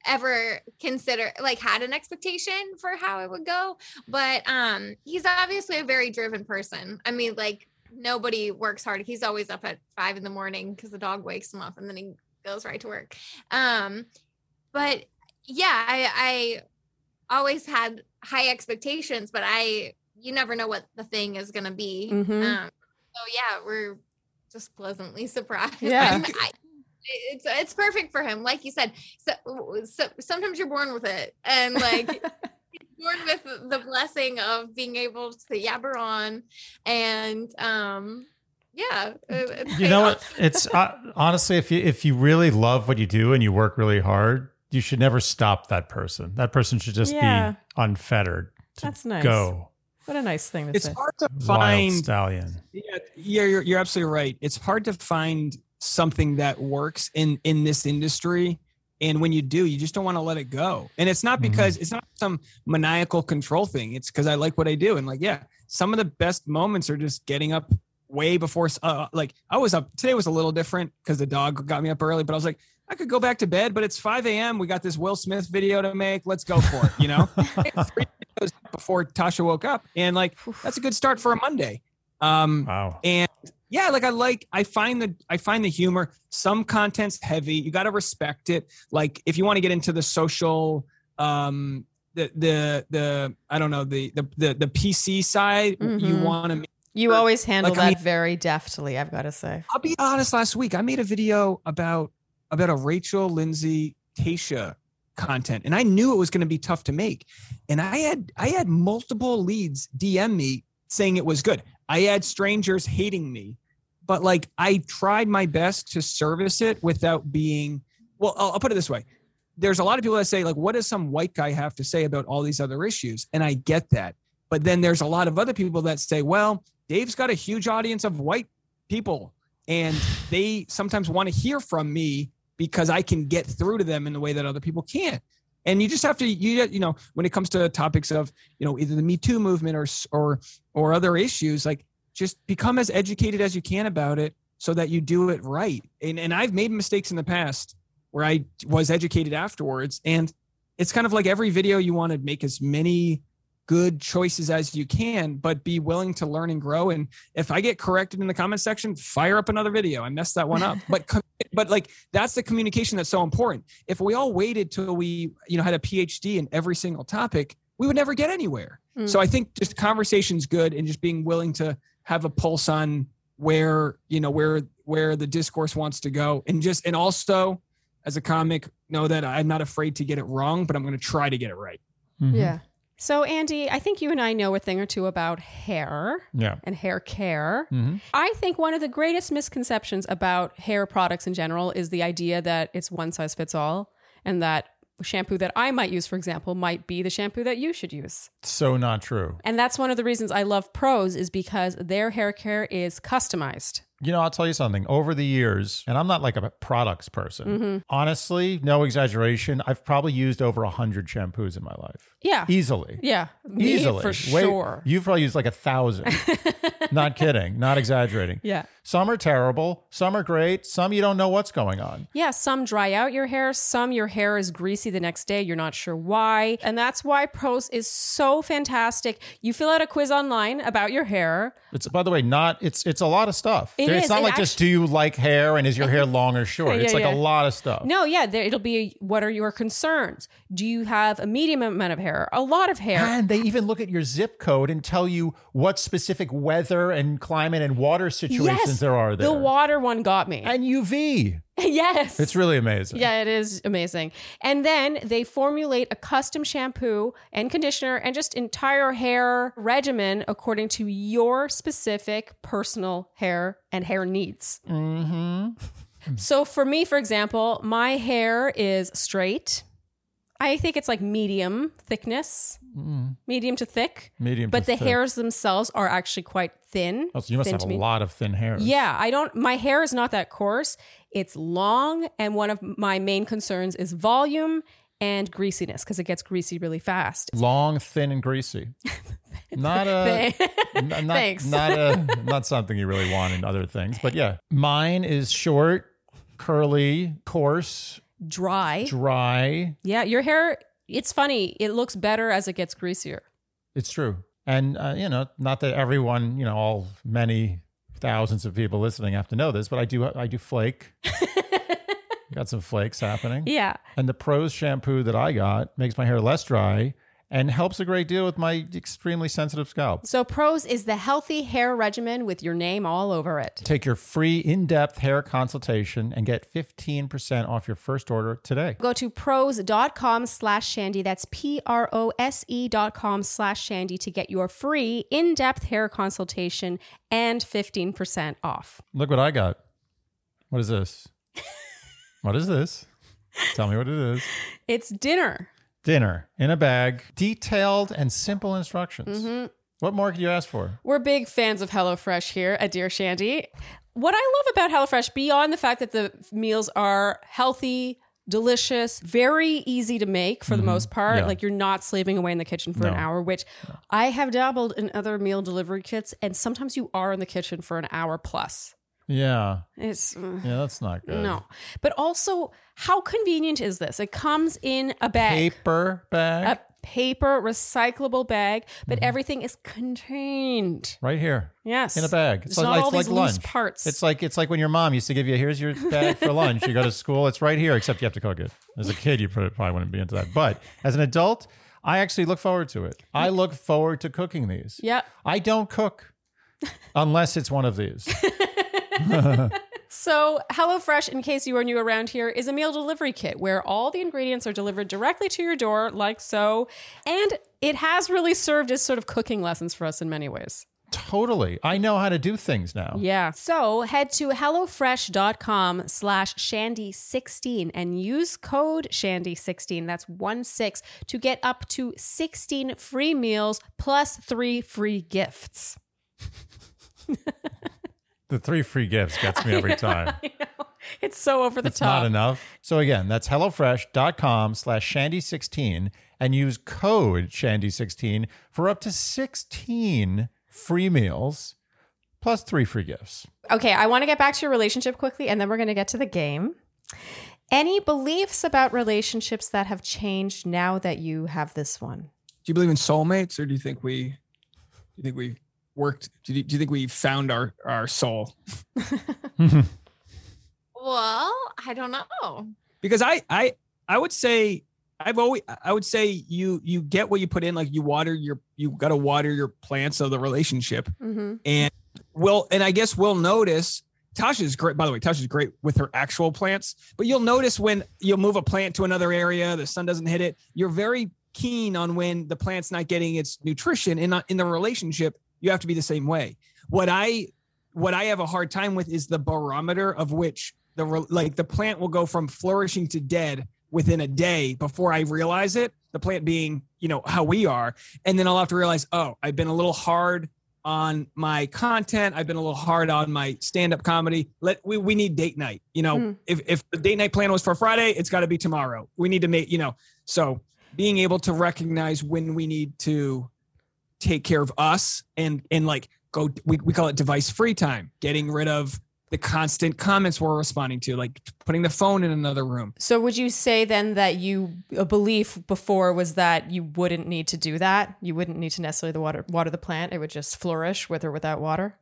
ever consider like had an expectation for how it would go, but um he's obviously a very driven person. I mean, like nobody works hard. He's always up at five in the morning because the dog wakes him up and then he goes right to work. Um, but yeah, I I always had high expectations, but I you never know what the thing is gonna be. Mhm. Um, so yeah, we're just pleasantly surprised. Yeah. I, it's it's perfect for him, like you said. So, so sometimes you're born with it, and like born with the blessing of being able to yabber on, and um, yeah, it- you know paid what? It's uh, honestly, if you if you really love what you do and you work really hard, you should never stop that person. That person should just Yeah. be unfettered to That's nice. go. What a nice thing to it's say. hard to Wild find stallion. Yeah, yeah, you're, you're absolutely right. It's hard to find something that works in in this industry, and when you do, you just don't want to let it go. And it's not because it's not some maniacal control thing. It's because I like what I do, and like, yeah, some of the best moments are just getting up way before. Uh, like I was up today was a little different because the dog got me up early, but I was like. I could go back to bed, but it's 5 a.m. We got this Will Smith video to make. Let's go for it. You know, before Tasha woke up, and like that's a good start for a Monday. Um, Wow. and yeah like i like i find the i find the humor. Some content's heavy. You got to respect it. Like if you want to get into the social um the the the i don't know the the the, the pc side you Mhm. want to You always handle Like, I that mean- very deftly, I've got to say. i'll be honest last week i made a video about about a rachel lindsay tasha content and i knew it was going to be tough to make. And i had i had multiple leads dm me saying it was good. I had strangers hating me but like i tried my best to service it without being well I'll, I'll put it this way. There's a lot of people that say like what does some white guy have to say about all these other issues? And i get that. But then there's a lot of other people that say well dave's got a huge audience of white people and they sometimes want to hear from me because I can get through to them in the way that other people can't. And you just have to, you you know, when it comes to topics of, you know, either the Me Too movement or or or other issues, like just become as educated as you can about it, so that you do it right. And and I've made mistakes in the past where I was educated afterwards, and it's kind of like every video you want to make as many good choices as you can, but be willing to learn and grow. And if I get corrected in the comment section, fire up another video. I messed that one up, but but like that's the communication that's so important. If we all waited till we you know had a PhD in every single topic, we would never get anywhere. Mm. So I think just conversation's good and just being willing to have a pulse on where you know where where the discourse wants to go, and just and also as a comic know that I'm not afraid to get it wrong, but I'm going to try to get it right. Mhm. Yeah. So, Andy, I think you and I know a thing or two about hair Yeah. and hair care. hmm I think one of the greatest misconceptions about hair products in general is the idea that it's one size fits all and that shampoo that I might use, for example, might be the shampoo that you should use. So not true. And that's one of the reasons I love Prose is because their hair care is customized. You know, I'll tell you something. Over the years, and I'm not like a products person. Mm-hmm. Honestly, no exaggeration. I've probably used over a hundred shampoos in my life, Yeah. easily. Yeah. Me Easily, for Wait, sure. you've probably used like a thousand. not kidding. Not exaggerating. Yeah. Some are terrible. Some are great. Some you don't know what's going on. Yeah, some dry out your hair, some your hair is greasy the next day, you're not sure why. And that's why Prose is so fantastic. You fill out a quiz online about your hair. It's by the way not. It's it's a lot of stuff. It it's is. not It like just do you like hair and is your hair long or short. Yeah, it's like yeah. a lot of stuff. No, yeah, there, it'll be what are your concerns? Do you have a medium amount of hair? A lot of hair? And they even look at your zip code and tell you what specific weather and climate and water situations yes, there are there. The water one got me. and UV. yes. It's really amazing. Yeah, it is amazing. And then they formulate a custom shampoo and conditioner and just entire hair regimen according to your specific personal hair and hair needs. Mm-hmm. So for me, for example, my hair is straight. I think it's like medium thickness, mm. medium to thick. Medium. But the thick. hairs themselves are actually quite thin. Oh, so you must have a me. lot of thin hair. Yeah, I don't. My hair is not that coarse. It's long, and one of my main concerns is volume and greasiness because it gets greasy really fast. Long, thin, and greasy. Not a. not, Thanks. Not a. Not something you really want in other things. But yeah, mine is short, curly, coarse, Dry. dry. Yeah, your hair. It's funny. It looks better as it gets greasier. It's true. And, uh, you know, not that everyone, you know, all many thousands of people listening have to know this, but I do, I do flake. got some flakes happening. Yeah. And the Prose shampoo that I got makes my hair less dry and helps a great deal with my extremely sensitive scalp. So Prose is the healthy hair regimen with your name all over it. Take your free in depth hair consultation and get 15% off your first order today. Go to prose.com slash shandy. That's P R O S E dot com slash shandy to get your free in depth hair consultation and 15% off. Look what I got. What is this? what is this? Tell me what it is. It's dinner. Dinner in a bag, detailed and simple instructions. Mm-hmm. What more could you ask for? We're big fans of HelloFresh here at Dear Shandy. What I love about HelloFresh, beyond the fact that the meals are healthy, delicious, very easy to make for the most part, Yeah. like you're not slaving away in the kitchen for an hour, which I have dabbled in other meal delivery kits, and sometimes you are in the kitchen for an hour plus. Yeah. It's. uh, Yeah, that's not good. No. But also, how convenient is this? It comes in a bag, Paper bag a paper recyclable bag, but Mm-hmm. everything is contained. right here Yes. in a bag. It's not all these loose parts. It's like it's like when your mom used to give you here's your bag for lunch. You go to school, it's right here, except you have to cook it. As a kid, you probably wouldn't be into that. But as an adult, I actually look forward to it. I look forward to cooking these. Yeah. I don't cook unless it's one of these. So, HelloFresh, in case you are new around here, is a meal delivery kit where all the ingredients are delivered directly to your door, like so. And it has really served as sort of cooking lessons for us in many ways. Totally. I know how to do things now. Yeah. So head to HelloFresh.com slash Shandy16 and use code Shandy16, that's one six, to get up to 16 free meals plus three free gifts. The three free gifts gets me every time. It's so over the It's top. not enough. So again, that's HelloFresh.com slash Shandy16 and use code Shandy16 for up to 16 free meals plus three free gifts. Okay, I want to get back to your relationship quickly and then we're going to get to the game. Any beliefs about relationships that have changed now that you have this one? Do you believe in soulmates, or do you think we? Do you think we worked? Do you, do you think we found our our soul? Well, I don't know. Because I I I would say I've always I would say you you get what you put in. Like you water your you got to water your plants of the relationship, hmm and will and I guess we'll notice. Tasha's great. By the way, Tasha's great with her actual plants, but you'll notice when you'll move a plant to another area, the sun doesn't hit it. You're very keen on when the plant's not getting its nutrition. In in the relationship, you have to be the same way. What I what I have a hard time with is the barometer of which the like the plant will go from flourishing to dead within a day before I realize it. The plant being, you know, how we are, and then I'll have to realize, oh, I've been a little hard on my content. I've been a little hard on my stand-up comedy. Let we we need date night. You know, Mm. if if the date night plan was for Friday, it's got to be tomorrow. We need to make, you know, so being able to recognize when we need to take care of us and and like go we, we call it device free time getting rid of the constant comments we're responding to like putting the phone in another room So would you say then that you a belief before was that you wouldn't need to do that? You wouldn't need to necessarily the water water the plant. It would just flourish with or without water.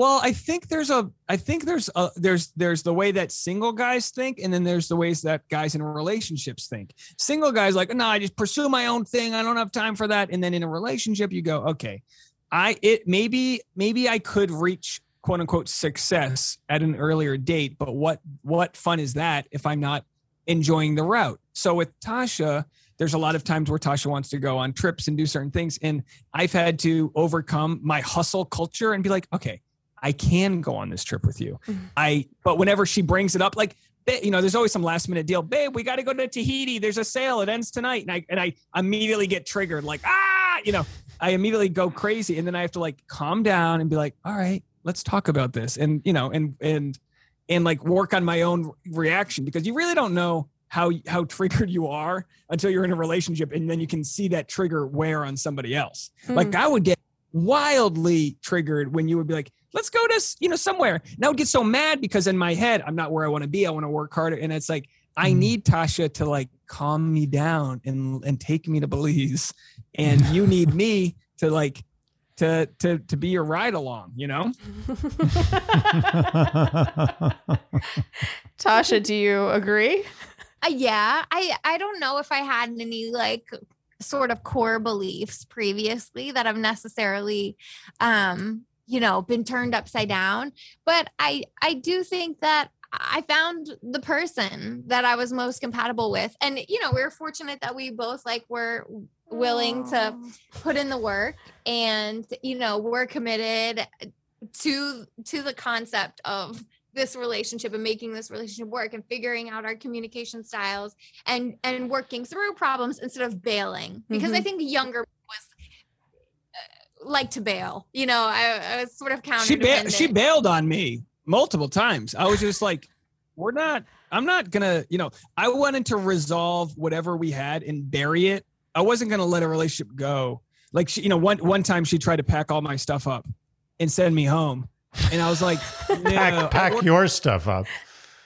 Well i think there's a i think there's a there's there's the way that single guys think and then there's the ways that guys in relationships think. Single guys like no i just pursue my own thing. I don't have time for that. And then in a relationship you go okay i it maybe maybe i could reach quote unquote success at an earlier date but what what fun is that if i'm not enjoying the route? So with tasha there's a lot of times where tasha wants to go on trips and do certain things and i've had to overcome my hustle culture and be like okay i can go on this trip with you. Mhm. i but whenever she brings it up like you know there's always some last minute deal. Babe we got to go to tahiti. There's a sale. It ends tonight. And i and i immediately get triggered like ah! You know i immediately go crazy. And then i have to like calm down and be like all right let's talk about this. And you know and and and like work on my own reaction because you really don't know how how triggered you are until you're in a relationship and then you can see that trigger wear on somebody else. Like i would get wildly triggered when you would be like let's go to you know somewhere. And i would get so mad because in my head i'm not where i want to be. I want to work harder. And it's like i Mm. need tasha to like calm me down and and take me to belize. And you need me to like to to to be your ride along you know? Tasha, do you agree? Uh, yeah, I I don't know if I had any like sort of core beliefs previously that i've necessarily um you know been turned upside down. But i i do think that i found the person that i was most compatible with. And you know we were fortunate that we both like were willing to put in the work and you know we're committed to to the concept of this relationship and making this relationship work and figuring out our communication styles and and working through problems instead of bailing. Because i Mhm. think younger like to bail you know i, I was sort of counter she ba- she bailed on me multiple times. I was just like, we're not. I'm not gonna. You know, I wanted to resolve whatever we had and bury it. I wasn't gonna let a relationship go. Like she, you know, one one time she tried to pack all my stuff up and send me home, and I was like, no, pack pack your stuff up.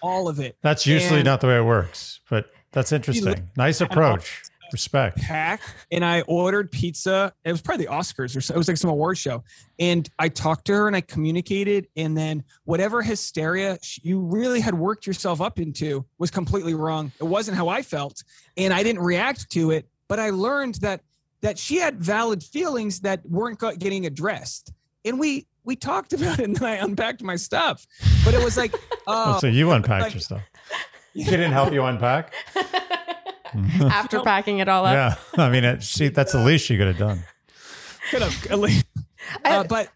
all of it. That's usually And- not the way it works, but that's interesting. Nice approach. Respect. pack and I ordered pizza. It was probably the Oscars or so. It was like some award show. And I talked to her and I communicated. And then whatever hysteria you really had worked yourself up into was completely wrong. It wasn't how I felt. And I didn't react to it. But I learned that that she had valid feelings that weren't getting addressed. And we we talked about it and then I unpacked my stuff. But it was like, Oh, oh, so you um, unpacked like- your stuff. She didn't help you unpack? After packing it all up. yeah. I mean, it, she, that's the least she could have done. could have at least- uh, but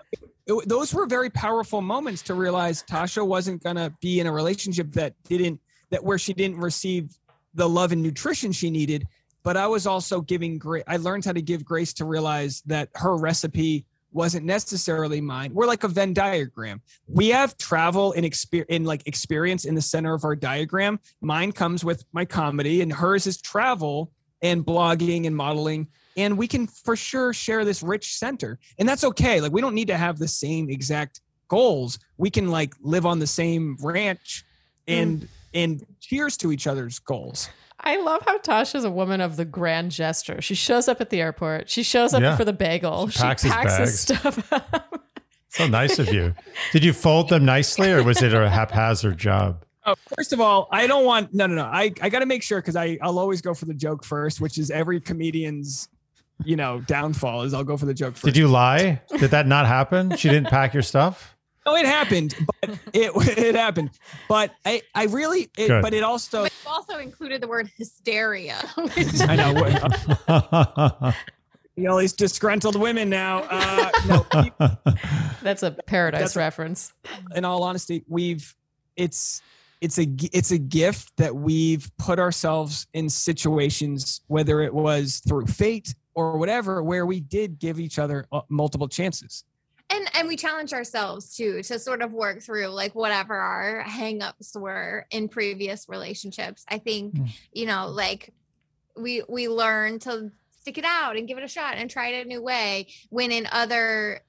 it, those were very powerful moments to realize Tasha wasn't gonna be in a relationship that didn't that where she didn't receive the love and nutrition she needed. But I was also giving grace. I learned how to give grace to realize that her recipe wasn't necessarily mine. We're like a Venn diagram. We have travel and experience in like experience in the center of our diagram. Mine comes with my comedy, and hers is travel and blogging and modeling and we can for sure share this rich center and that's okay like we don't need to have the same exact goals we can like live on the same ranch mm. and and cheers to each other's goals I love how Tasha's a woman of the grand gesture. She shows up at the airport. She shows up Yeah. for the bagel. She She packs packs, his his stuff up. So nice of you. Did you fold them nicely or was it a haphazard job? Oh, first of all, I don't want no no no. I, I gotta make sure because I I'll always go for the joke first, which is every comedian's you know downfall is I'll go for the joke first. Did you lie? Did that not happen? She didn't pack your stuff? No, it happened, but it it happened. But I I really it, but it also But you also included the word hysteria. which- I know what- you know these disgruntled women now. Uh, no, we- That's a paradise That's- reference. in all honesty, we've it's it's a it's a gift that we've put ourselves in situations, whether it was through fate or whatever, where we did give each other uh, multiple chances. And and we challenge ourselves too to sort of work through like whatever our hangups were in previous relationships i think Mm. you know like we we learn to stick it out and give it a shot and try it a new way when in other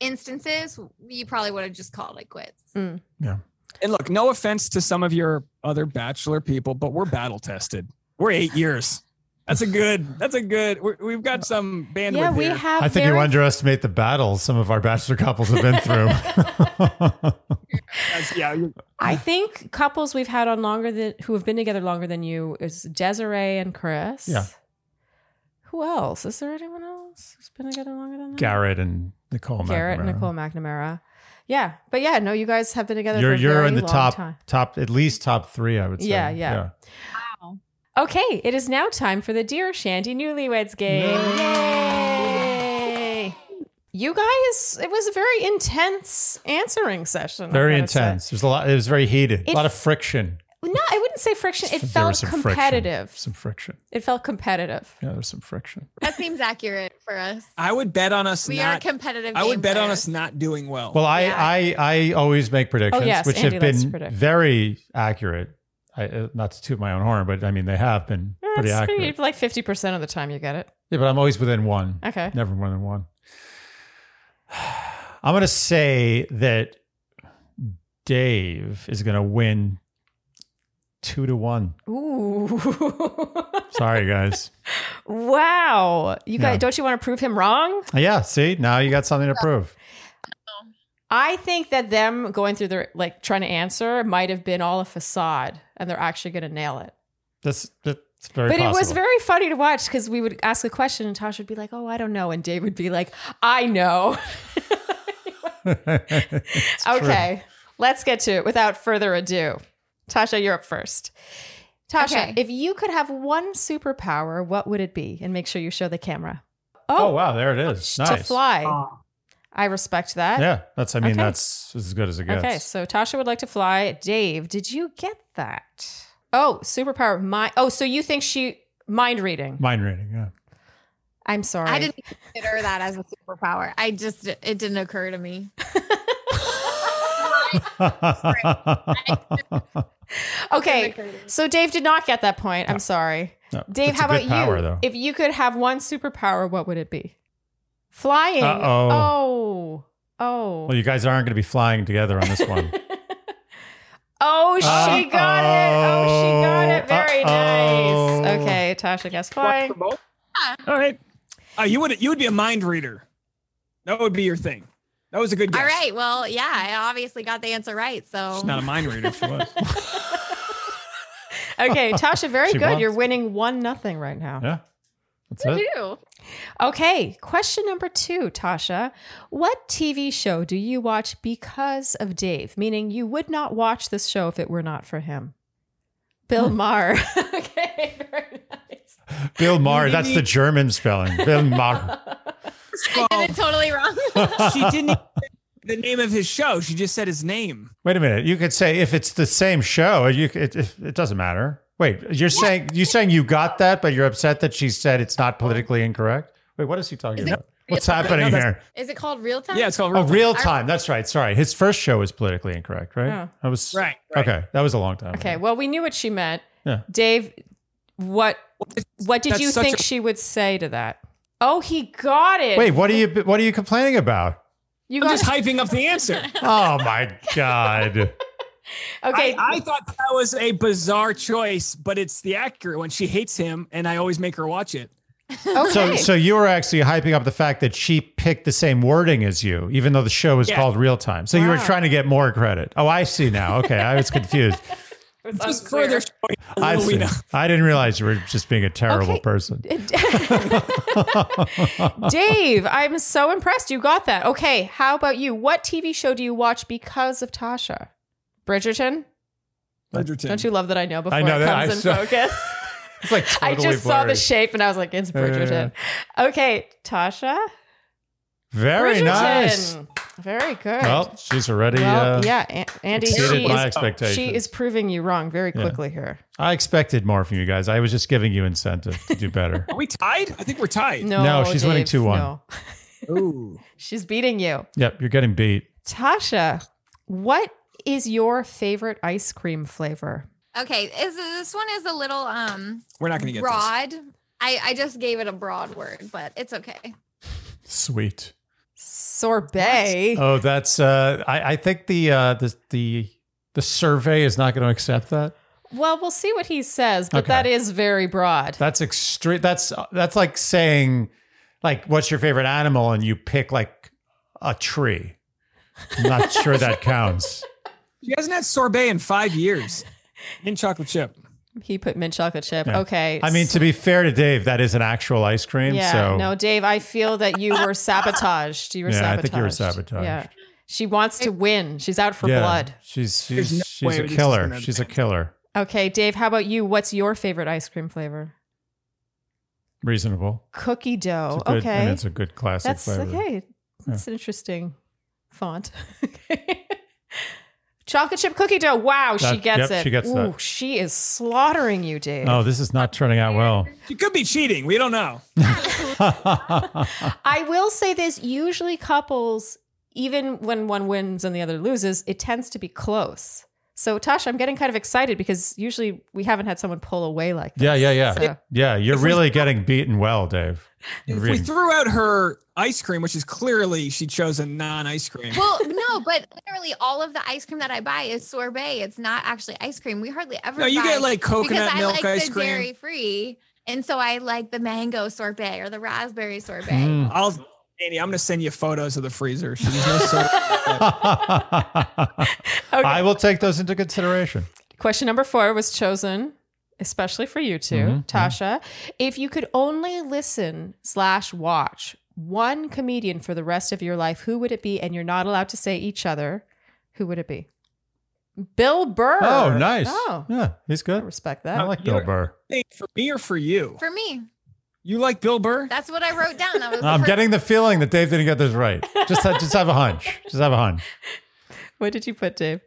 instances you probably would have just called it quits Yeah. And look, no offense to some of your other bachelor people, but we're battle tested. We're eight years. That's a good. That's a good. We're, we've got some bandwidth Yeah, we here. have. I think very you underestimate the battles some of our bachelor couples have been through. Yeah, I think couples we've had on longer than who have been together longer than you is Desiree and Chris. Yeah. Who else? Is there anyone else who's been together longer than that? Garrett and Nicole. Garrett and McNamara. Nicole McNamara. Yeah, but yeah, no, you guys have been together. You're for a you're very in the top Time. top at least top three. I would say. Yeah, yeah. Okay, it is now time for the Dear Shandy Newlyweds game. Yay! You guys, it was a very intense answering session. I Very gotta say. intense. There's a lot. It was very heated. It a lot of friction. No, I wouldn't say friction. It There was felt some friction. competitive. Some friction. It felt competitive. Yeah, there's some friction. that seems accurate for us I would bet on us we are not. competitive I would game bet on players. us not doing well. Well, I Yeah. I I always make predictions, Oh, yes, which Andy have to been predict. very accurate. I, uh, not to toot my own horn, but I mean they have been pretty It's accurate. pretty- like 50% of the time you get it. Yeah, but I'm always within one. Okay. Never more than one. I'm going to say that Dave is going to win two to one. Ooh. Sorry, guys. wow. You guys, Yeah. don't you want to prove him wrong? Yeah, see, now you got something to prove. I think that them going through their like trying to answer might have been all a facade and they're actually going to nail it. That's that's very. but it was very funny to watch because we would ask a question and Tasha would be like, "Oh, I don't know," and Dave would be like, "I know." It's true. okay, let's get to it without further ado. Tasha, you're up first. Tasha, Okay. if you could have one superpower, what would it be? And make sure you show the camera. Oh, oh wow, there it is. Nice to Nice. fly. Oh. I respect that. Yeah, that's. I mean, Okay. that's as good as it gets. Okay, so Tasha would like to fly. Dave, did you get that? Oh, superpower My. Oh, so you think she mind reading? Mind reading. Yeah. I'm sorry. i didn't consider that as a superpower i just it didn't occur to me Okay, Didn't occur to me. so Dave did not get that point. I'm sorry. No, Dave, that's how about power, you? Though. If you could have one superpower, what would it be? Flying. Uh-oh. Oh. Oh. well, you guys aren't going to be flying together on this one. oh, she got it. Oh, she got it. Very Uh-oh. nice. Okay, Tasha guess flying. All right. Uh, you would you would be a mind reader. That would be your thing. That was a good guess. all right well yeah i obviously got the answer right so She's not a mind reader. If she was. Okay, Tasha, very She good. wants- You're winning one nothing right now. yeah, that's it. Do. Okay, question number two, Tasha. What TV show do you watch because of Dave? Meaning you would not watch this show if it were not for him. Bill Maher. okay, very nice. Bill Maher. You That's the German spelling. Bill Maher. i did it totally wrong she didn't even the name of his show. She just said his name. Wait a minute. You could say if it's the same show, you it, it, it doesn't matter. Wait, you're saying you saying you got that, but you're upset that she said it's not politically incorrect. Wait, what is he talking Is about? What's happening No, here? is it called real time Yeah, it's called Oh, Real Time. real time. That's right. Sorry, his first show was politically incorrect, right? Oh. That was Right, right. Okay, that was a long time. Okay, ago. well, we knew what she meant. Yeah. Dave, what what did That's you think a- she would say to that? Oh, he got it. Wait, what are you what are you complaining about? you I'm got just hyping up the answer. Oh my god. Okay. I, I thought that was a bizarre choice, but it's the accurate one. She hates him, and I always make her watch it. okay. So so you were actually hyping up the fact that she picked the same wording as you, even though the show was Yeah. called Real Time. So you were trying to get more credit. Oh, I see now. Okay, I was confused. was Just further showing I, see. I didn't realize you were just being a terrible Okay. person. Dave, I'm so impressed. You got that. Okay, how about you? What TV show do you watch because of Tasha? Bridgerton? Bridgerton. Don't you love that I know before I know it that. comes I in saw- focus? It's like I totally just saw the shape and I was like, it's Yeah, yeah, Bridgerton. Okay, Tasha? Very nice. Very good. Well, she's already Well, uh, yeah, A- Andy, exceeded she my is, expectations. she is proving you wrong very Yeah. quickly here. I expected more from you guys. I was just giving you incentive to do better. Are we tied? I think we're tied. No, No, she's winning Dave, 2-1. No. Ooh. She's beating you. yep, you're getting beat. Tasha, what is your favorite ice cream flavor? Okay, is this one is a little um We're not going to get this. broad. I I just gave it a broad word, but it's okay. Sweet. Sorbet. Oh, that's. Uh, I, I think the uh, the the the survey is not going to accept that. Well, we'll see what he says, but Okay. that is very broad. That's extreme. That's that's like saying, like, what's your favorite animal, and you pick like a tree. I'm not sure that counts. She hasn't had sorbet in five years. In chocolate chip. He put mint chocolate chip. Yeah. Okay. I mean, to be fair to Dave, that is an actual ice cream. yeah. so No, Dave, I feel that you were sabotaged. You were Yeah, I sabotaged. think you were sabotaged. Yeah. She wants to win. She's out for yeah, blood. she's she's no she's a killer. She's a killer. Okay, Dave, how about you? What's your favorite ice cream flavor? Reasonable. Cookie dough. It's good, okay. and it's a good classic That's flavor. okay. That's an interesting font. Chocolate chip cookie dough. Wow, she gets yep, it. she gets Ooh, that. she is slaughtering you, Dave. Oh, this is not turning out well. She could be cheating. We don't know. I will say this usually couples, even when one wins and the other loses, it tends to be close. So, Tasha, I'm getting kind of excited because usually we haven't had someone pull away like that. Yeah, yeah, yeah. So- Yeah, you're really getting beaten well, Dave. You're If we threw out her ice cream, which is clearly she chose a non-ice cream. Well, no, but literally all of the ice cream that I buy is sorbet. It's not actually ice cream. We hardly ever. No, you buy- get like coconut because I milk like ice the cream. dairy free, and so I like the mango sorbet or the raspberry sorbet. Mm. I'll, Andy, I'm going to send you photos of the freezer. She there's no soda. I will take those into consideration. Question number four was chosen especially for you 2 Mhm, Tasha. If you could only listen slash watch one comedian for the rest of your life, who would it be? And you're not allowed to say each other. Who would it be? Bill Burr. Oh, nice. Oh, Yeah, he's I good. respect that. I like Bill You're- Burr. For me or for you? For me, You like Bill Burr? that's what I wrote down. That was I'm getting the feeling that Dave didn't get this right. Just just have a hunch. Just have a hunch. What did you put, Dave?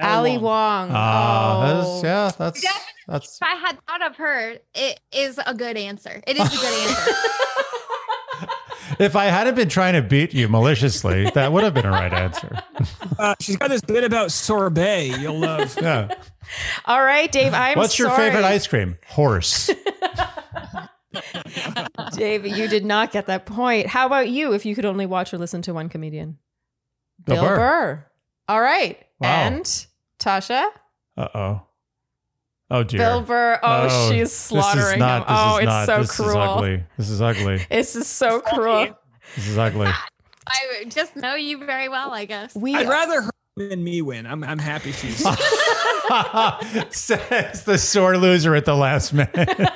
Ali Ali Wong. Ah, oh. that's, yeah, that's Definitely. that's If I had thought of her, it is a good answer. It is a good answer. if I hadn't been trying to beat you maliciously, that would have been a right answer. Uh, she's got this bit about sorbet. You'll love. Yeah. All right, Dave. I'm What's your sorry. favorite ice cream? Horse. Dave, you did not get that point. How about you if you could only watch or listen to one comedian? Bill Burr. All right. Wow. And Tasha? Uh oh. Oh dear. Bill Burr. Oh, Oh, she's this is slaughtering not- him. this Oh, is it's not- so this cruel. Is ugly. This is ugly. This is so cruel. This is ugly. I just know you very well, I guess. We I'd rather her than me win. I'm, I'm happy she's. Says the sore loser at the last minute.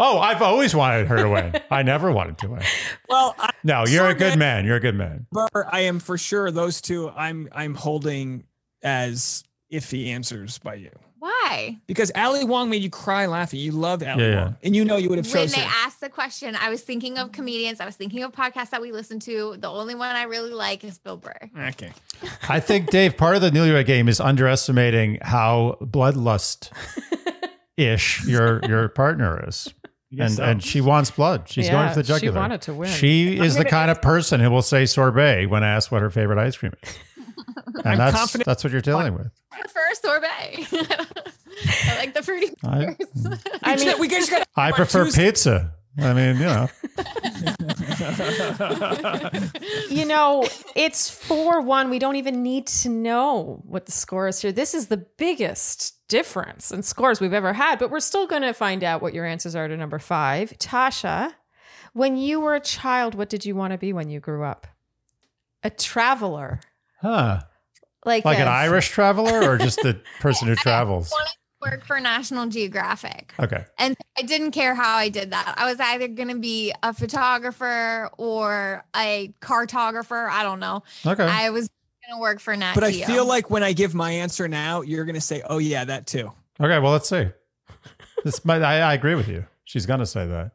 Oh, I've always wanted her to win. I never wanted to win. well, I, No, you're a good man. You're a good man. Burr, I am for sure those two. I'm I'm holding as iffy answers by you Why? because Ali Wong made you cry laughing. You loved Ali Yeah, yeah. Wong, and you know you would have When chosen. they asked the question, I was thinking of comedians. I was thinking of podcasts that we listen to. The only one I really like is Bill Burr. Okay. I think Dave, part of the newlywed game is underestimating how bloodlust ish your your partner is. Guess And so. and she wants blood. She's going for the jugular. she jugular. wanted to win. She is the kind of person who will say sorbet when asked what her favorite ice cream is. And I'm that's confident- that's what you're dealing with. I prefer sorbet. I like the fruity. I, I mean, we just got. I prefer Tuesday. pizza. I mean, you know. you know, it's 4 1. We don't even need to know what the score is here. This is the biggest difference in scores we've ever had, but we're still going to find out what your answers are to number five. Tasha, when you were a child, what did you want to be when you grew up? A traveler, Huh. Like, Like an Irish traveler or just the person who travels? wanted to work for National Geographic. Okay. And I didn't care how I did that. I was either going to be a photographer or a cartographer. I don't know. Okay. I was going to work for Nat But I feel like when I give my answer now, you're gonna say, "Oh yeah, that too." okay. Well, let's see. This might, I, I agree with you. She's going to say that.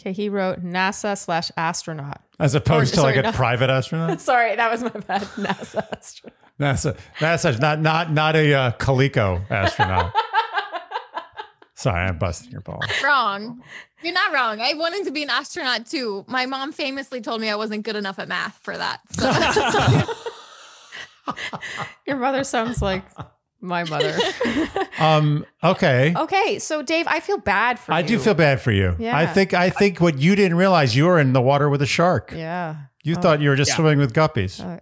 Okay, he wrote NASA slash astronaut. As opposed Or- to like a no. private astronaut. Sorry, that was my bad. NASA astronaut. NASA, NASA, not not not a uh, Coleco astronaut. Sorry, I'm busting your balls. wrong. You're not wrong. I wanted to be an astronaut too. My mom famously told me I wasn't good enough at math for that. So Your mother sounds like my mother. Um. Okay. okay, so Dave, I feel bad for you. I you. do feel bad for you. Yeah. I think I think what you didn't realize you were in the water with a shark. Yeah. You thought you were just Yeah. swimming with guppies. Uh,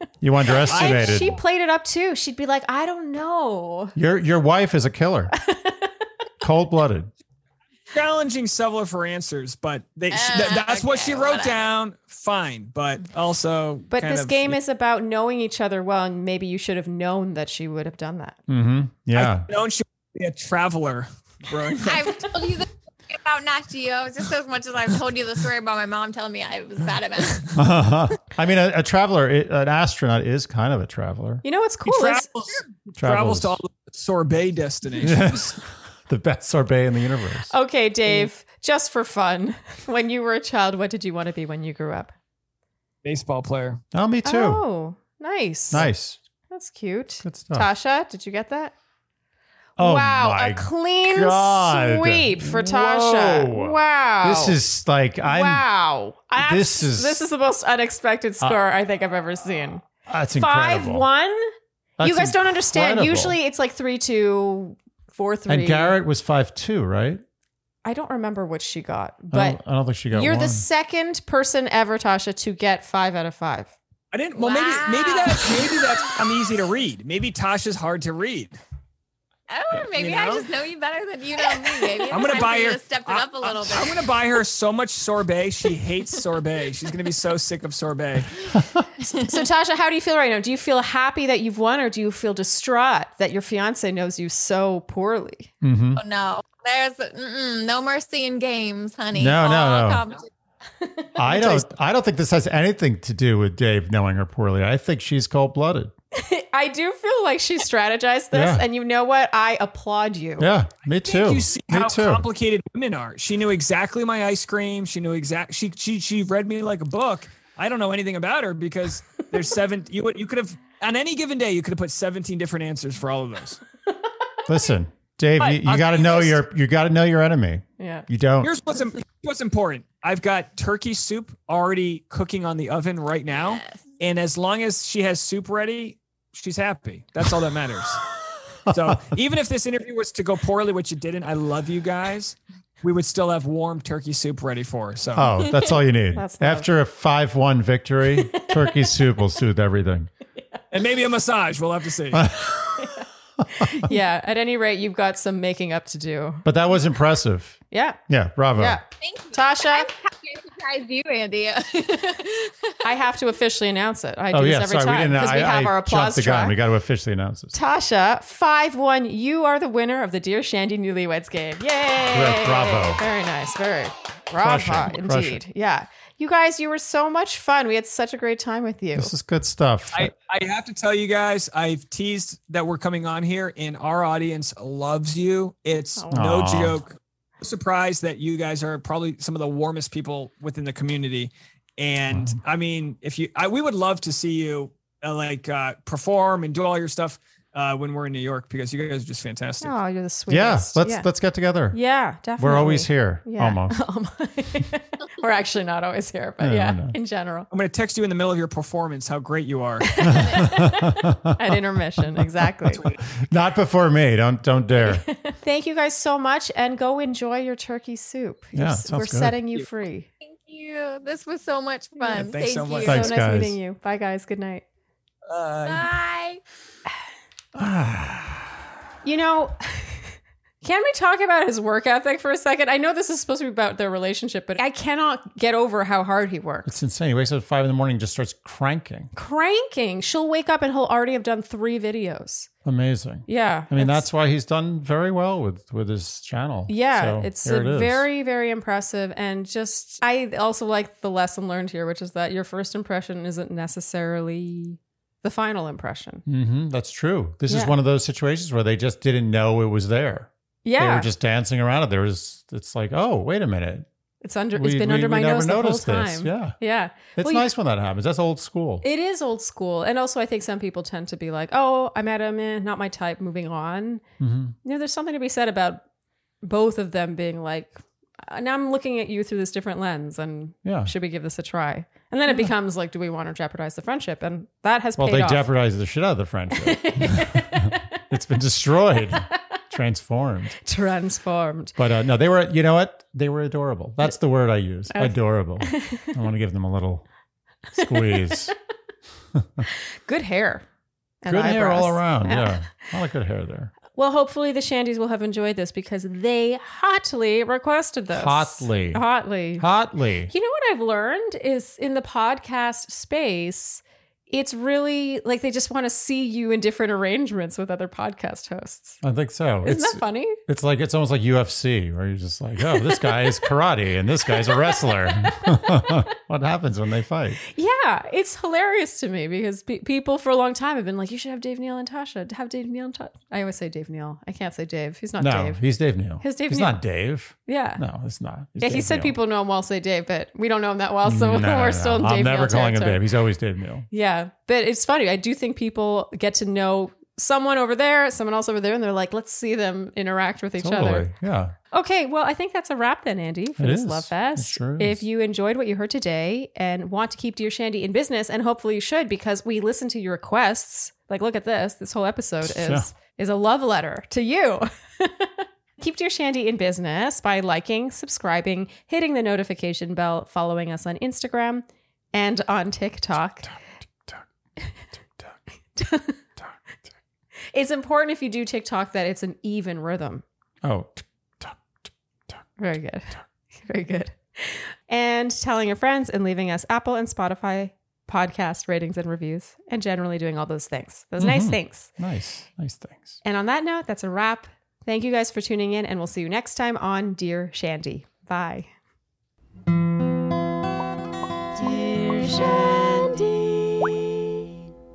You underestimated. she played it up too. She'd be like, I don't know. your your wife is a killer. Cold blooded. Challenging several of her answers, but they, she, th- Uh, that's what she wrote whatever. down. Fine, but also. But kind this of- game is about knowing each other well, and maybe you should have known that she would have done that. Mm-hmm. Yeah. I've known she would be a traveler growing up. I've told you the story about Nat Geo just as much as I've told you the story about my mom telling me I was bad at math. I mean, a, a traveler, i- an astronaut is kind of a traveler. You know what's He cool is travels, travels to all the sorbet destinations. Yes. the best sorbet in the universe. okay, Dave. Just for fun, when you were a child, what did you want to be when you grew up? Baseball player. Oh, me too. Oh, nice. Nice. That's cute. Good stuff. Tasha, did you get that? Oh wow, my a clean God. sweep for Tasha. Whoa. Wow. This is like I'm. wow. That's- This is- this is the most unexpected uh, score I think I've ever seen. That's incredible. 5-1? That's you guys don't understand. incredible. Usually it's like three two, four three. And Garrett was five two, right? I don't remember what she got, I but don't, I don't think she got you're one. the second person ever, Tasha, to get five out of five. I didn't. Well, maybe maybe that's maybe that's I'm easy to read. Maybe Tasha's hard to read. Oh, maybe You I just know you better than you know me. Maybe I'm gonna time buy her. to step it I- up a little I, am gonna buy her so much sorbet. She hates sorbet. She's gonna be so sick of sorbet. So, Tasha, how do you feel right now? Do you feel happy that you've won, or do you feel distraught that your fiance knows you so poorly? Mhm. Oh, no, there's no mercy in games, honey. No, no, All no. competition. I don't. I don't think this has anything to do with Dave knowing her poorly. I think she's cold blooded. I do feel like she strategized this, Yeah. and you know what? I applaud you. Yeah, me too. You see me how too. complicated women are. She knew exactly my ice cream. She knew exact. She she she read me like a book. I don't know anything about her because there's seven. You would- you could have on any given day you could have put 17 different answers for all of those. Listen, Dave, But you, you got to know your you got to know your enemy. Yeah. You don't. Here's what's im- what's important. I've got turkey soup already cooking on the oven right now, Yes. and as long as she has soup ready, she's happy. That's all that matters. so even if this interview was to go poorly, which it didn't, I love you guys. We would still have warm turkey soup ready for her. So Oh, that's all you need. After a five-one victory, turkey soup will soothe everything. and maybe a massage. We'll have to see. yeah. At any rate, you've got some making up to do. But that was impressive. Yeah. Yeah, bravo. Yeah. Thank you. Tasha, I'm happy I surprised you, Andy. I have to officially announce it. I oh, do Oh this yeah, every sorry, we time didn't. because we I, have I our applause the gun. track. We got to officially announce this. Tasha, 5 1, you are the winner of the Dear Shandy Newlyweds game. Yay! Bravo. Very nice. Very Crush bravo it. Crush indeed. Yeah. You guys, you were so much fun. We had such a great time with you. This is good stuff. I, I have to tell you guys, I've teased that we're coming on here, and our audience loves you. It's Oh. no Aw. joke. Surprised that you guys are probably some of the warmest people within the community. And I mean, if you, I, we would love to see you uh, like uh, perform and do all your stuff uh, when we're in New York because you guys are just fantastic. oh, you're the sweetest. yeah, sweetest. let's yeah. let's get together. Yeah, definitely. We're always here, Yeah. almost. We're actually not always here, but No, yeah, no. in general. I'm going to text you in the middle of your performance how great you are. At intermission, exactly. Not before me. Don't don't dare. Thank you guys so much and go enjoy your turkey soup. Yeah, You're- sounds We're good. setting you free. Thank you. This was so much fun. thanks Thank so you. much. Thanks, so nice guys. meeting you. Bye, guys. Good night. Uh, Bye. You know, Can we talk about his work ethic for a second? I know this is supposed to be about their relationship, but I cannot get over how hard he works. It's insane. He wakes up at five in the morning and just starts cranking. Cranking. She'll wake up and he'll already have done three videos. Amazing. Yeah. I mean, that's why he's done very well with with his channel. Yeah, So, it's it very, very impressive. And just, I also like the lesson learned here, which is that your first impression isn't necessarily the final impression. hmm that's true. This is one of those situations where they just didn't know it was there. Yeah, they were just dancing around it. There was. It's like, oh, wait a minute. it's under, We- it's been we- under my nose the whole noticed this. time. Yeah. Yeah. It's Well, you- nice when that happens. That's old school. It is old school. And also, I think some people tend to be like, oh, I met him, eh, not my type, moving on. hmm You know, there's something to be said about both of them being like, "Uh, now I'm looking at you through this different lens and Yeah. should we give this a try? And then it becomes like, do we want to jeopardize the friendship? And that has Well, paid they off. jeopardized the shit out of the friendship. it's been destroyed, transformed. Transformed. But uh, no, they were. You know what? They were adorable. That's the word I use. Adorable. I want to give them a little squeeze. Good hair. and good hair all around. Yeah, a lot of good hair there. Well, hopefully the Shandies will have enjoyed this because they hotly requested this. Hotly. Hotly. Hotly. You know what I've learned is in the podcast space, it's really like they just want to see you in different arrangements with other podcast hosts. I think so. Isn't it's that funny? it's like it's almost like UFC where you're just like, oh, this guy is karate and this guy's a wrestler. what happens when they fight? Yeah, it's hilarious to me because pe- people for a long time have been like, you should have Dave Neal and Tasha. Have Dave Neal and Tasha. I always say Dave Neal. I can't say Dave. He's not no, Dave. he's Dave Neal. He's Dave he's Neal. not Dave. Yeah. No, it's not. He's Yeah, he said Neal. people know him well say Dave, but we don't know him that well, so No, no, we're no. still in I'm Dave never Neal calling him. Dave. He's always Dave Neal. Yeah, but it's funny. I do think people get to know someone over there, someone else over there, and they're like, let's see them interact with each Totally. other. Yeah. Okay, well, I think that's a wrap then, Andy, for It this is. Love It Fest. sure If you enjoyed what you heard today and want to keep Dear Shandy in business, and hopefully you should because we listen to your requests. Like, look at this. This whole episode is Yeah. is a love letter to you. Keep Dear Shandy in business by liking, subscribing, hitting the notification bell, following us on Instagram and on TikTok. It's important if you do TikTok that it's an even rhythm. Oh, Very good. Very good. And telling your friends and leaving us Apple and Spotify podcast ratings and reviews and generally doing all those things, those nice Mhm. things. nice. Nice things. And on that note, that's a wrap. Thank you guys for tuning in, and we'll see you next time on Dear Shandy. Bye. Dear Shandy.